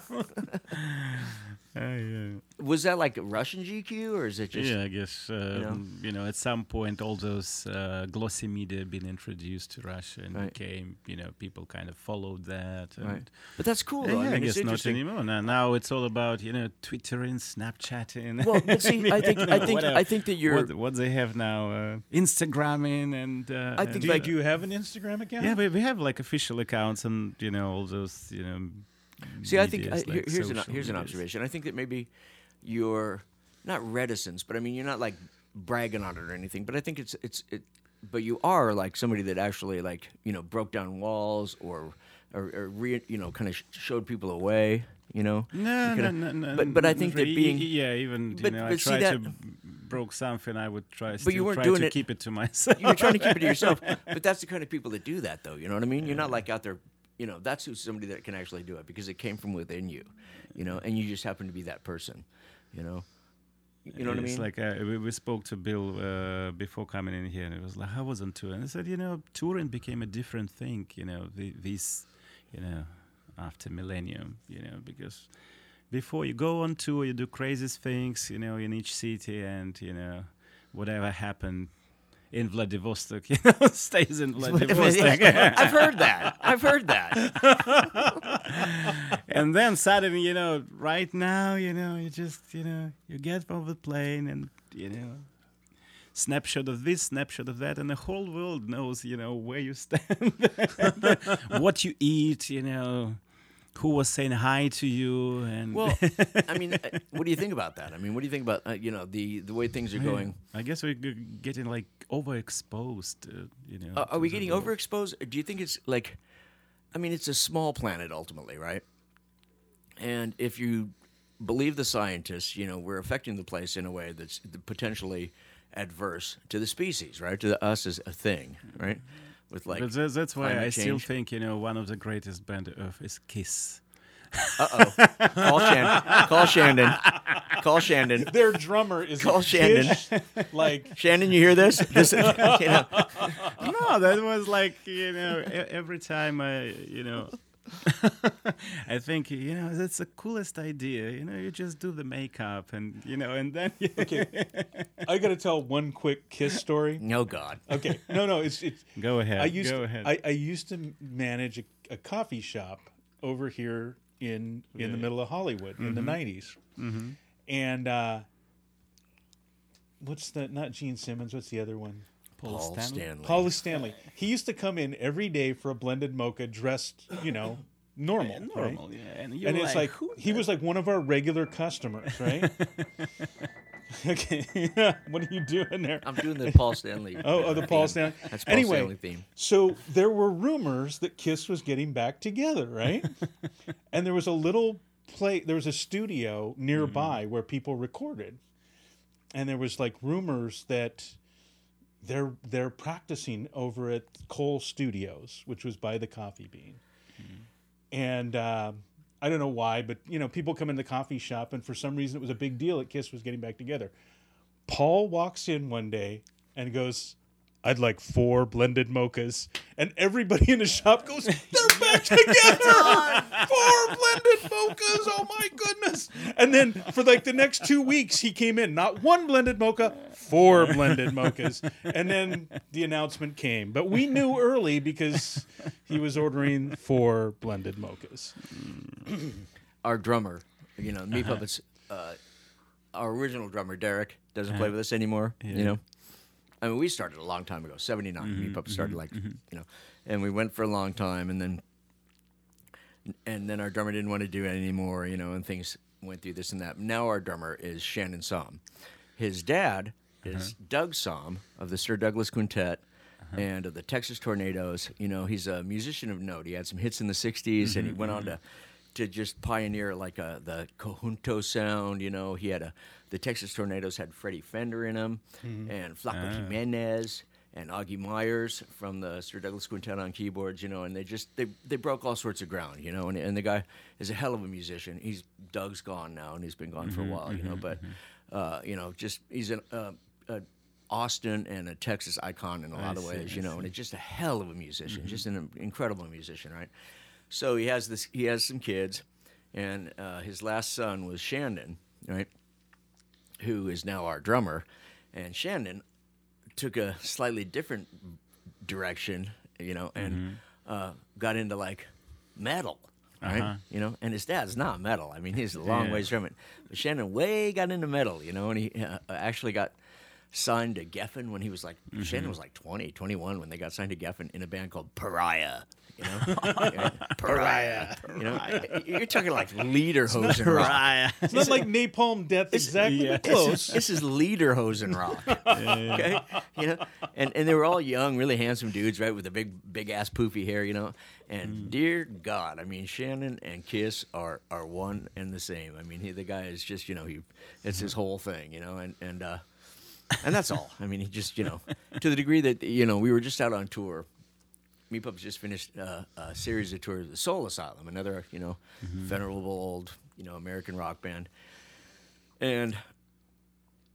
Yeah. Was that like Russian GQ or is it just? yeah, I guess um, you, know? at some point all those uh, glossy media been introduced to Russia and Right. became, you know, people kind of followed that. And Right. But that's cool. Yeah, Though. I, I mean, guess it's not anymore. Now, now it's all about you know Twittering, Snapchatting. Well, see, [laughs] I think I think I think that you're. what, what they have now, uh, Instagramming and. Uh, I think and- like- do you have an Instagram account? yeah, we, we have like official accounts and you know all those you know. See, I think I, uh, here- here's an here's an observation. I think that maybe you're not reticence, but I mean you're not like bragging on it or anything. But I think it's it's it. But you are like somebody that actually like you know broke down walls or or, or re, you know kind of sh- showed people away. You know. No, You no, no, no. but- but I think that being- yeah, even but- you know, I but see try that- to broke something, I would try. you still weren't try doing to it- keep it to myself. You're trying to keep it to yourself, but that's the kind of people that do that, though. You know what I mean? You're not like out there. You know, that's who's somebody that can actually do it because it came from within you. You know, and you just happen to be that person. You know. You know what I mean? it's like uh, we, we spoke to Bill uh, before coming in here, and it was like, "How was on tour?" And I said, "You know, touring became a different thing. You know, the, these, you know, after millennium. You know, because before you go on tour, you do crazy things. You know, in each city, and you know, whatever happened." In Vladivostok, you know, [laughs] stays in Vladivostok. [laughs] I've heard that. I've heard that. [laughs] and then suddenly, you know, right now, you know, you just, you know, you get off the plane and, you know, snapshot of this, snapshot of that, and the whole world knows, you know, where you stand, what you eat, you know, who was saying hi to you, and Well, [laughs] I mean, uh, what do you think about that? I mean, what do you think about uh, you know the the way things are going? I guess we're getting like overexposed, uh, you know. Uh, are we getting overexposed? Do you think it's like, I mean, it's a small planet ultimately, right? And if you believe the scientists, you know, we're affecting the place in a way that's potentially adverse to the species, right? To us as a thing, right? With like, But that's, that's why climate I still think, you know, one of the greatest band on earth is Kiss. uh oh, call Shannon, call Shandon, call Shandon, Their drummer is Call a Shandon. Kish, like Shannon. You hear this? This, you know, [laughs] no, that was like you know e- every time I you know. [laughs] I think you know that's the coolest idea. You know, you just do the makeup and you know, and then [laughs] okay. I got to tell one quick Kiss story. no God. Okay, no, no, it's it's. [laughs] go ahead. I used go to, ahead. I, I used to manage a, a coffee shop over here in in the middle of Hollywood in the 90s and uh, what's the not Gene Simmons? What's the other one? Paul Stanley. Paul Stanley. He used to come in every day for a blended mocha, dressed you know normal, right? normal, yeah. And, you're and it's like, who he was like one of our regular customers, right? [laughs] okay, [laughs] what are you doing there? I'm doing the [laughs] Paul Stanley. Oh, oh, the Paul theme. Stanley. That's Paul anyway, Stanley theme. so there were rumors that Kiss was getting back together, right? and there was a little play. There was a studio mm-hmm. nearby where people recorded, and there was like rumors that they're they're practicing over at Cole Studios, which was by the Coffee Bean, and. um I don't know why, but you know, people come in the coffee shop, and for some reason, it was a big deal that Kiss was getting back together. Paul walks in one day and goes, I'd like four blended mochas. And everybody in the shop goes, They're back [laughs] together! four blended mochas! Oh my goodness. And then for like the next two weeks, he came in, not one blended mocha, four blended mochas. And then the announcement came. But we knew early because he was ordering four blended mochas. Our drummer, you know, Meat Puppets, uh, our original drummer, Derek, doesn't play with us anymore, you know. I mean, we started a long time ago, 79. Meat mm-hmm, Puppets started mm-hmm, like, mm-hmm. you know, and we went for a long time and then and then our drummer didn't want to do it anymore, you know, and things went through this and that. Now our drummer is Shannon Sahm. His dad uh-huh. is Doug Sahm of the Sir Douglas Quintet uh-huh. and of the Texas Tornadoes. You know, he's a musician of note. He had some hits in the '60s, and he went on to to just pioneer like a, the conjunto sound. You know, he had a the Texas Tornadoes had Freddie Fender in them, and Flaco Jimenez and Augie Myers from the Sir Douglas Quintet on keyboards, you know, and they just they they broke all sorts of ground, you know, and and the guy is a hell of a musician. He's Doug's gone now, and he's been gone for a while, you know, but uh, you know, just he's an uh, a Austin and a Texas icon in a lot of see, ways, I you know, and it's just a hell of a musician, just an incredible musician, right? So he has this, he has some kids, and uh, his last son was Shandon, right, who is now our drummer, and Shannon took a slightly different direction, you know, and uh, got into like metal, right? Uh-huh. You know, and his dad's not metal. I mean, he's a [laughs] long Yeah. ways from it. But Shannon way got into metal, you know, and he uh, actually got signed to Geffen when he was like Shannon was like 20, 21 when they got signed to Geffen in a band called Pariah. You know, [laughs] Yeah, Pariah. You know, you're talking like Lederhosen rock. It's not like Napalm Death exactly, yeah. close. This is Lederhosen rock. [laughs] Okay, you know, and and they were all young, really handsome dudes, right, with the big big ass poofy hair, you know. And dear God, I mean, Shannon and Kiss are are one and the same. I mean, he, the guy is just you know he it's his whole thing, you know, and and uh, and that's all. I mean, he just you know to the degree that you know we were just out on tour. Me Pups just finished uh, a series of tours the Soul Asylum, another you know venerable old you know American rock band, and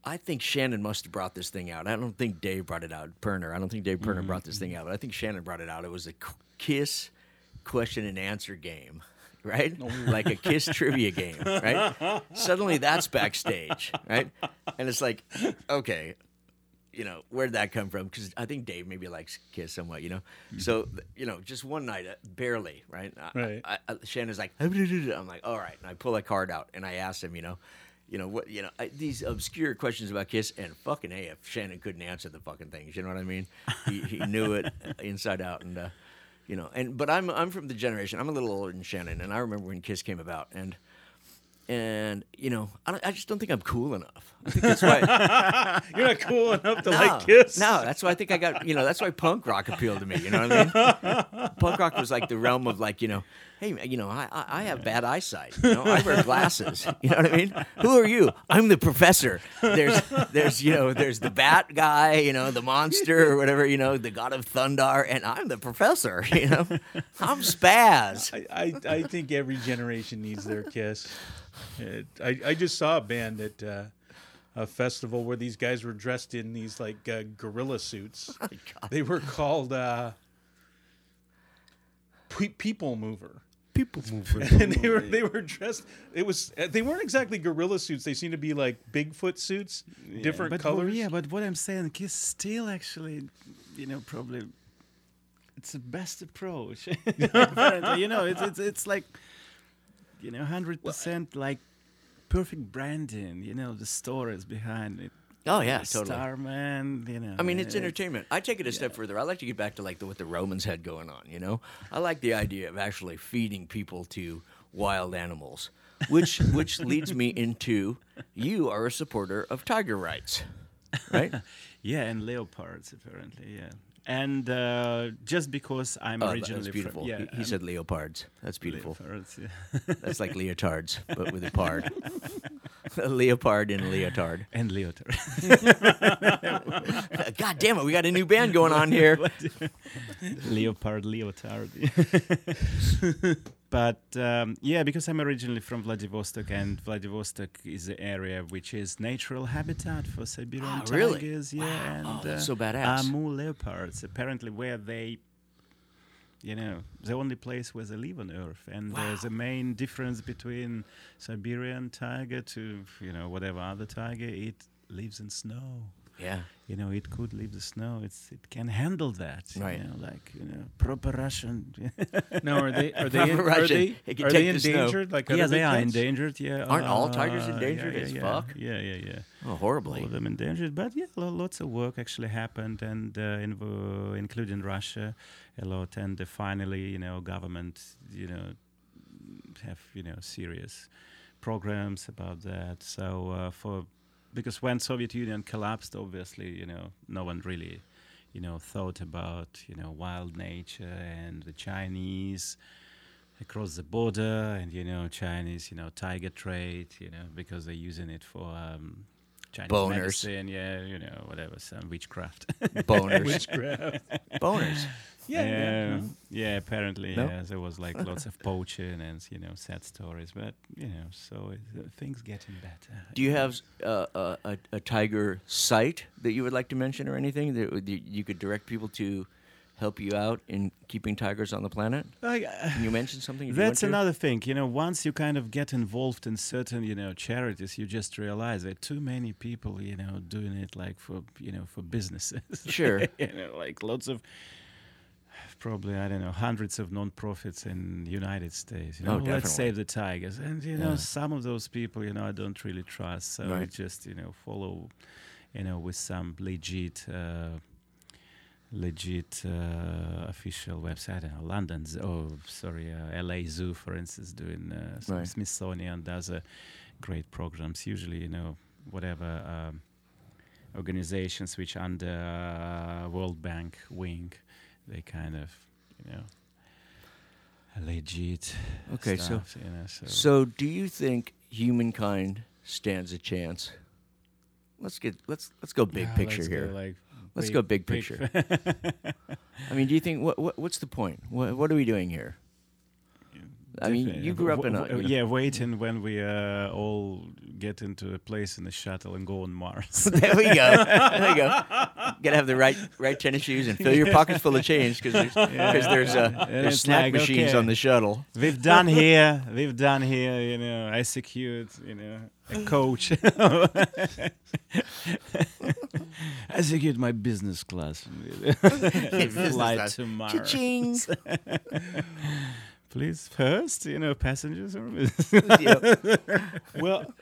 I think Shannon must have brought this thing out. I don't think Dave brought it out. Pirner. I don't think Dave Pirner brought this thing out, but I think Shannon brought it out. It was a Kiss question and answer game, right? [laughs] like a Kiss trivia game, right? Suddenly that's backstage, right? And it's like, okay, you know, where'd that come from? Because I think Dave maybe likes Kiss somewhat, you know. So, you know, just one night, uh, barely, right? I- Right. I, I, Shannon's like, I'm like, all right, and I pull a card out and I ask him, you know, you know what, you know, I, these obscure questions about Kiss, and fucking a, if Shannon couldn't answer the fucking things, you know what I mean? He, he knew it inside out, and uh, you know, and but I'm I'm from the generation. I'm a little older than Shannon, and I remember when Kiss came about, and and you know, I, don't, I just don't think I'm cool enough. I think that's why. [laughs] You're not cool enough to No, like Kiss. No, that's why I think I got, you know, that's why punk rock appealed to me. You know what I mean? [laughs] punk rock was like the realm of like, you know, hey, you know, I, I I have bad eyesight. You know, I wear glasses. [laughs] You know what I mean? Who are you? I'm the professor. There's, there's, you know, there's the bat guy, you know, the monster or whatever, you know, the god of thunder, and I'm the professor. You know, I'm Spaz. I, I, I think every generation needs their Kiss. It, I, I just saw a band at uh, a festival where these guys were dressed in these like uh, gorilla suits. Oh They were called uh, Pe- People Mover. People mover. [laughs] and they were they were dressed. It was uh, they weren't exactly gorilla suits. They seemed to be like Bigfoot suits, different but colors. What, yeah, but what I'm saying, Kiss still actually, you know, probably it's the best approach. [laughs] You know, it's it's it's like, you know, hundred percent like perfect branding. You know, the stories behind it. Oh yeah, totally. Starman, you know. I mean, it's entertainment. I take it a step further. I like to get back to like the, what the Romans had going on. You know, I like the idea of actually feeding people to wild animals, which [laughs] which leads me into you are a supporter of tiger rights, right? [laughs] Yeah, and leopards apparently. Yeah, and uh, just because I'm Oh, originally that's beautiful. From, yeah, he, he said leopards. That's beautiful. leopards. Yeah. [laughs] That's like leotards, but with a pard. [laughs] a leopard and leotard. and leotard. [laughs] God damn it, we got a new band going on here. leopard leotard but um, yeah because i'm originally from vladivostok and vladivostok is the area which is natural habitat for siberian Ah, really? tigers yeah Wow. and Oh, uh, so badass. amur leopards apparently where they you know the only place where they live on earth and uh, the main difference between siberian tiger to you know whatever other tiger it lives in snow Yeah. you know, it could leave the snow. It's it can handle that. Right. You know, like you know, proper Russian. [laughs] No, are they are they [laughs] in, are Russian. they, are they the snow. endangered? Like yeah, they are cats? endangered. Yeah. Aren't all tigers Uh, endangered yeah, as yeah, fuck? Yeah, yeah, yeah. Oh, horribly. All of them endangered, but yeah, lots of work actually happened, and uh, in, uh, including Russia, a lot, and uh, finally, you know, government, you know, have you know serious programs about that. So uh, for because when Soviet Union collapsed, obviously, you know, no one really, you know, thought about you know wild nature and the Chinese across the border and you know Chinese you know tiger trade you know because they're using it for um, Chinese Boners. medicine yeah you know whatever some witchcraft Boners. [laughs] Witchcraft. Boners. Yeah, yeah. yeah, yeah, apparently No? yeah, there was like lots of poaching and you know sad stories but you know so it, uh, things getting better Do you have uh, a, a, a tiger site that you would like to mention or anything that you you could direct people to help you out in keeping tigers on the planet? Like, Can you mention something? if That's want another thing, you know. Once you kind of get involved in certain, you know, charities, you just realize that too many people, you know, doing it like for, you know, for businesses. [laughs] Sure. you know, like lots of, probably I don't know, hundreds of non-profits in United States. You Oh, know, definitely. let's save the tigers, and you know, Yeah. some of those people, you know, I don't really trust. So I just, you know, follow, you know, with some legit. Uh, legit uh, official website. Don't London, oh, sorry, uh, LA Zoo, for instance, doing uh, some Right. Smithsonian does uh, great programs. Usually, you know, whatever um, organizations which under uh, World Bank wing, they kind of, you know, legit. Okay, so- you know, so, So, do you think humankind stands a chance? Let's get let's let's go big Yeah, picture let's go, here. like, Let's go big picture. [laughs] I mean, do you think what, what what's the point? What what are we doing here? I mean, you grew up in a. You know- yeah, waiting when we uh, all get into a place in the shuttle and go on Mars. [laughs] there we go. There you go. [laughs] Gotta have the right right tennis shoes and fill your pockets full of change because there's, [laughs] 'cause there's, uh, there's snack like, machines okay. on the shuttle. we've done here, we've done here. You know, I secured, you know, a coach. I secured my business class flight to Mars. Cha-ching. Please, first, you know, passengers. Or Yep. [laughs] Well,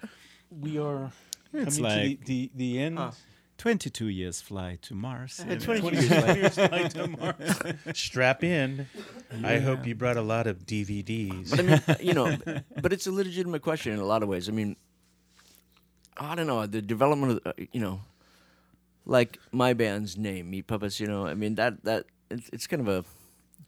we are It's coming to the, the, the end. Huh. 22 years flight to Mars. you know. 22 years years flight [laughs] to Mars. Strap in. I hope you brought a lot of DVDs. But I mean, you know, [laughs] but it's a legitimate question in a lot of ways. I mean, I don't know the development of, the, uh, you know, like my band's name, Meat Puppets. You know, I mean that that it's, it's kind of a,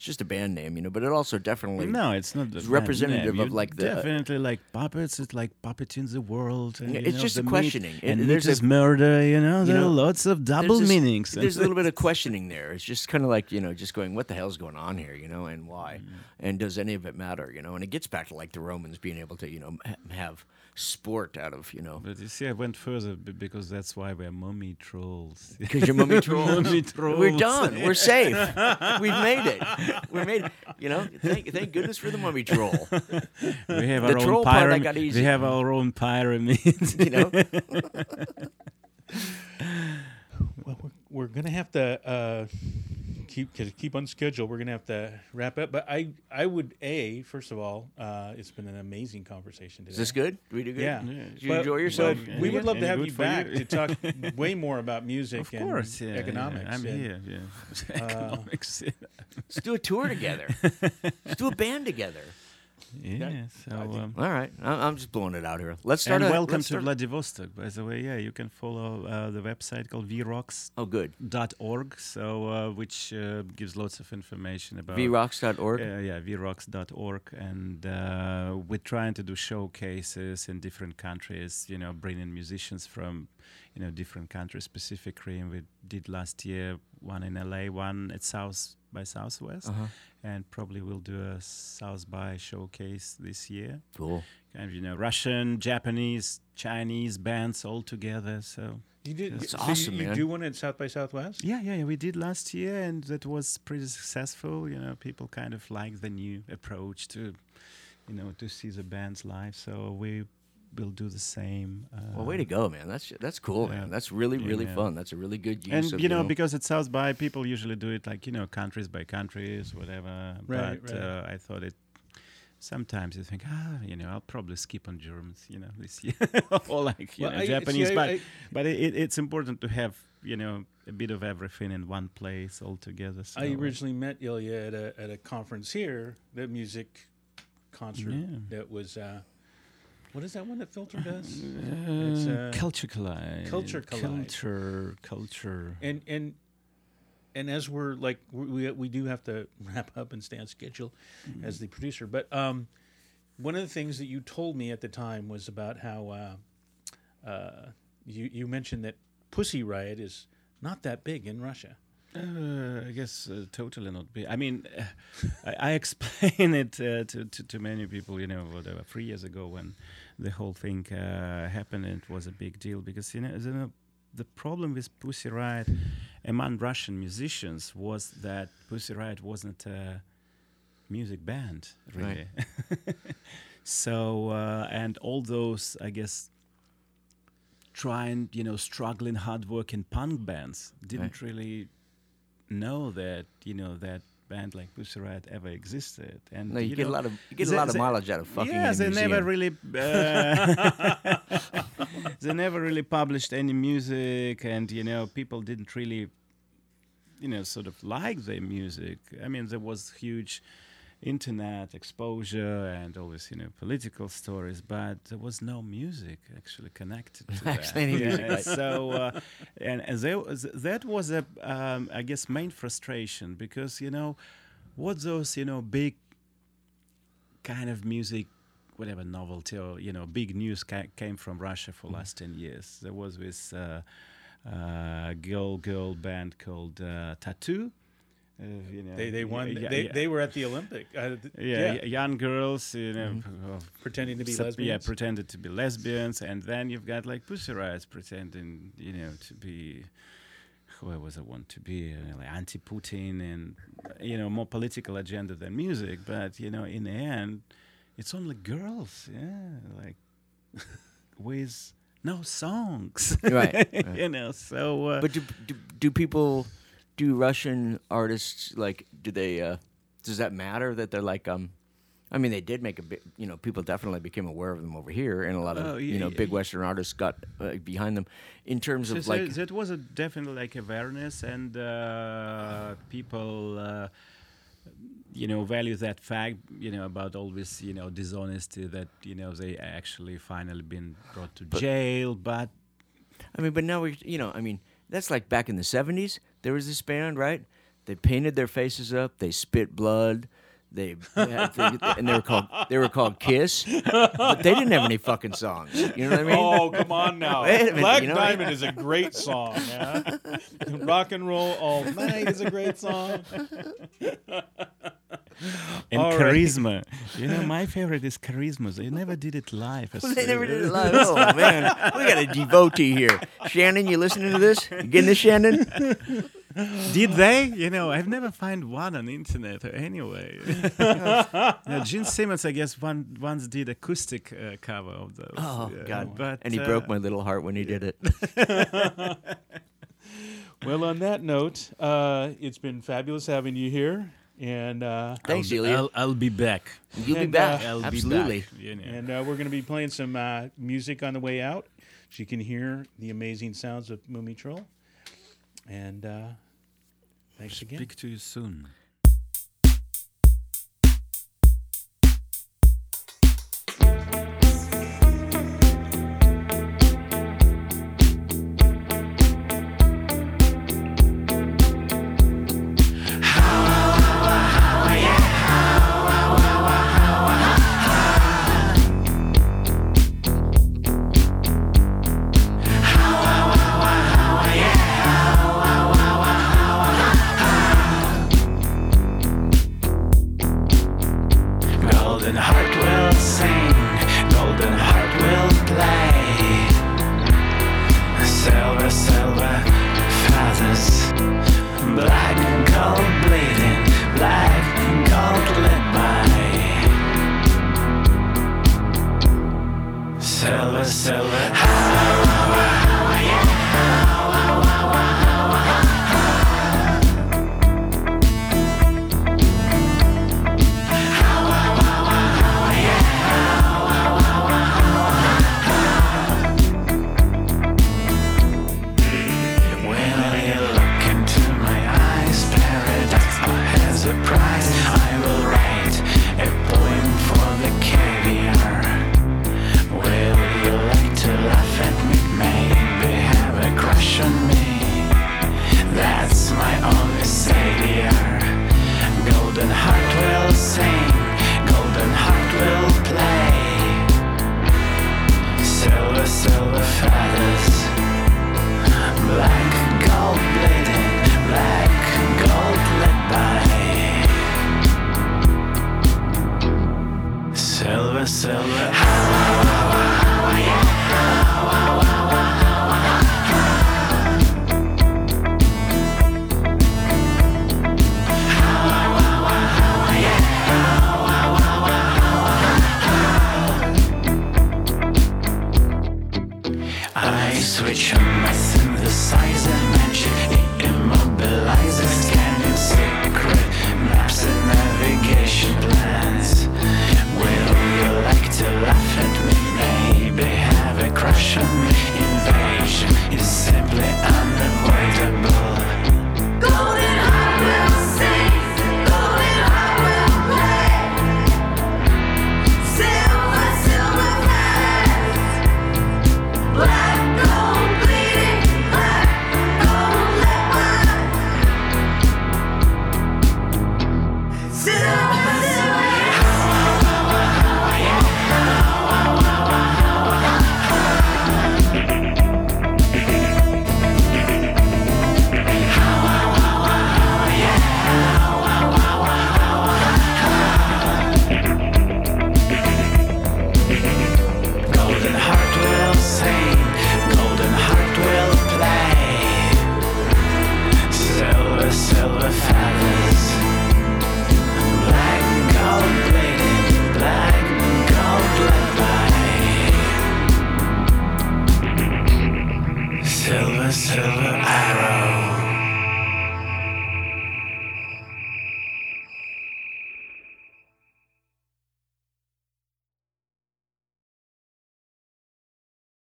it's just a band name, you know, but it also definitely No, it's not. It's representative of, like, the- definitely like puppets. It's like puppet in the world. And, Yeah, you it's know, just the a meat- questioning. It- and there's meat is a- murder. You know, there know, are lots of double this- meanings. There's a [laughs] little bit of questioning there. It's just kind of like you know, just going, what the hell's going on here, you know, and why, Mm-hmm. and does any of it matter, you know? And it gets back to like the Romans being able to, you know, have sport out of, you know, But you see, I went further because that's why we're mummy trolls. [laughs] because you're mummy trolls. Mummy We're done. We're safe. [laughs] We've made it. We made it. You know, thank thank goodness for the mummy troll. [laughs] we have The our troll own part I pyramid. got We have our own pyramid. You know, Well, we're, we're gonna have to uh, keep to keep on schedule. We're gonna have to wrap up. But I I would a first of all, uh, it's been an amazing conversation today. is this good? Do we do good? Yeah. Did you But- enjoy yourself? but we would Any love to have you back you? to talk [laughs] way more about music of course, and yeah, yeah, economics. I'm and- here. Yeah, [laughs] economics. Let's do a tour together. [laughs] Let's do a band together. Yeah. So. Um, All right, I- I'm just blowing it out here. Let's start. and a, welcome let's to Vladivostok, by the way. Yeah, you can follow uh, the website called vrocks.org, Oh, good. Dot org. so uh, which uh, gives lots of information about vrocks.org. Uh, yeah, vrocks.org, and uh, we're trying to do showcases in different countries. You know, bringing musicians from you know different countries specifically. And we did last year one in LA, one at South by Southwest, Uh-huh. And probably we'll do a South by showcase this year. Cool. Kind of you know Russian, Japanese, Chinese bands all together. So You did. That's so awesome, you, you man. do one at South by Southwest. yeah, yeah, yeah, we did last year, and that was pretty successful. You know, people kind of like the new approach to, you know, to see the bands live. So we will do the same. Uh, Well, way to go, man. That's that's cool, yeah. man. That's really really Yeah. fun. That's a really good use And of you know, because it's South by, people usually do it like you know, countries by countries, whatever. Right, but right. Uh, I thought it. Sometimes you think, ah, you know, I'll probably skip on Germans, you know, this year, [laughs] or like you Well, know, I- see, Japanese. I- but I- but it, it, it's important to have you know a bit of everything in one place all together. So I originally met Ilya at a at a conference here, the music concert Yeah. that was. Uh, what is that one that Filter does? Uh, It's, uh, culture collide. Culture Collide. Culture, culture. and and and as we're like we we- do have to [laughs] wrap up and stay on schedule as the producer but um one of the things that you told me at the time was about how uh, uh, you you mentioned that Pussy Riot is not that big in Russia. Uh, I guess uh, totally not big. I mean, uh, [laughs] I, I [laughs] explain it uh, to, to to many people. You know, whatever. Three years ago, when the whole thing uh, happened, it was a big deal because you know, you know the problem with Pussy Riot among Russian musicians was that Pussy Riot wasn't a music band, really. [laughs] so uh, and all those, I guess, trying, you know, struggling, hardworking punk bands didn't Right. really know that, you know, that band like Pussy Riot ever existed. And no, you, get know, a lot of you get a lot of they- mileage out of fucking. yeah, they never really. Uh, [laughs] they never really published any music, and you know, people didn't really, you know, sort of like their music. I mean, there was huge internet exposure and all always, you know, political stories, but there was no music actually connected to [laughs] Actually, that. Yeah, right. So, uh, and, and there was, that was a, um, I guess, main frustration because you know, what those, you know, big kind of music, whatever novelty or you know big news ca- came from Russia for last ten years. There was this uh, uh, girl girl band called uh, Tattoo. Uh, you know, They they won. yeah, they yeah. they were at the Olympic. Uh, th- yeah, y- young girls, you know, Mm-hmm. uh, pretending to be sup- lesbians. yeah, pretended to be lesbians, and then you've got like Pussy Riot pretending, you know, to be whoever I want to be, uh, like anti-Putin, and you know, more political agenda than music. But you know, in the end, it's only girls, yeah, like [laughs] with no songs, Right, right. [laughs] you know. So, uh, But do, do do people do Russian artists like do they uh does that matter that they're like um I mean they did make a bit you know people definitely became aware of them over here and a lot of Oh, you know yeah, big yeah. western artists got uh, behind them in terms So, of so like that was a definitely like awareness and uh, people uh, you know value that fact you know about all this you know dishonesty that you know they actually finally been brought to jail but I mean but now we you know I mean that's like back in the 70s there was this band right they painted their faces up they spit blood they had, and they were called they were called Kiss but they didn't have any fucking songs you know what I mean Oh, come on now. Minute, Black you know- Diamond is a great song. Yeah? Rock and Roll All Night is a great song. [laughs] and All right. charisma you know my favorite is charisma they never did it live [laughs] They never did it live. Oh man, we got a devotee here. Shannon, you listening to this? You getting this, Shannon? [laughs] Did they? You know, I've never find one on the internet anyway. [laughs] now, Gene Simmons, I guess, one once did acoustic uh, cover of those. Oh yeah, God! But and he uh, broke my little heart when he did it. Well, on that note, uh, it's been fabulous having you here. And uh, Thanks, I'll, Ilya. I'll, I'll be back. You'll be back. uh, I'll Absolutely. be back. You know. and uh, we're going to be playing some uh, music on the way out. So you can hear the amazing sounds of Mumiy Troll. And uh, thanks again. Speak to you soon. Silver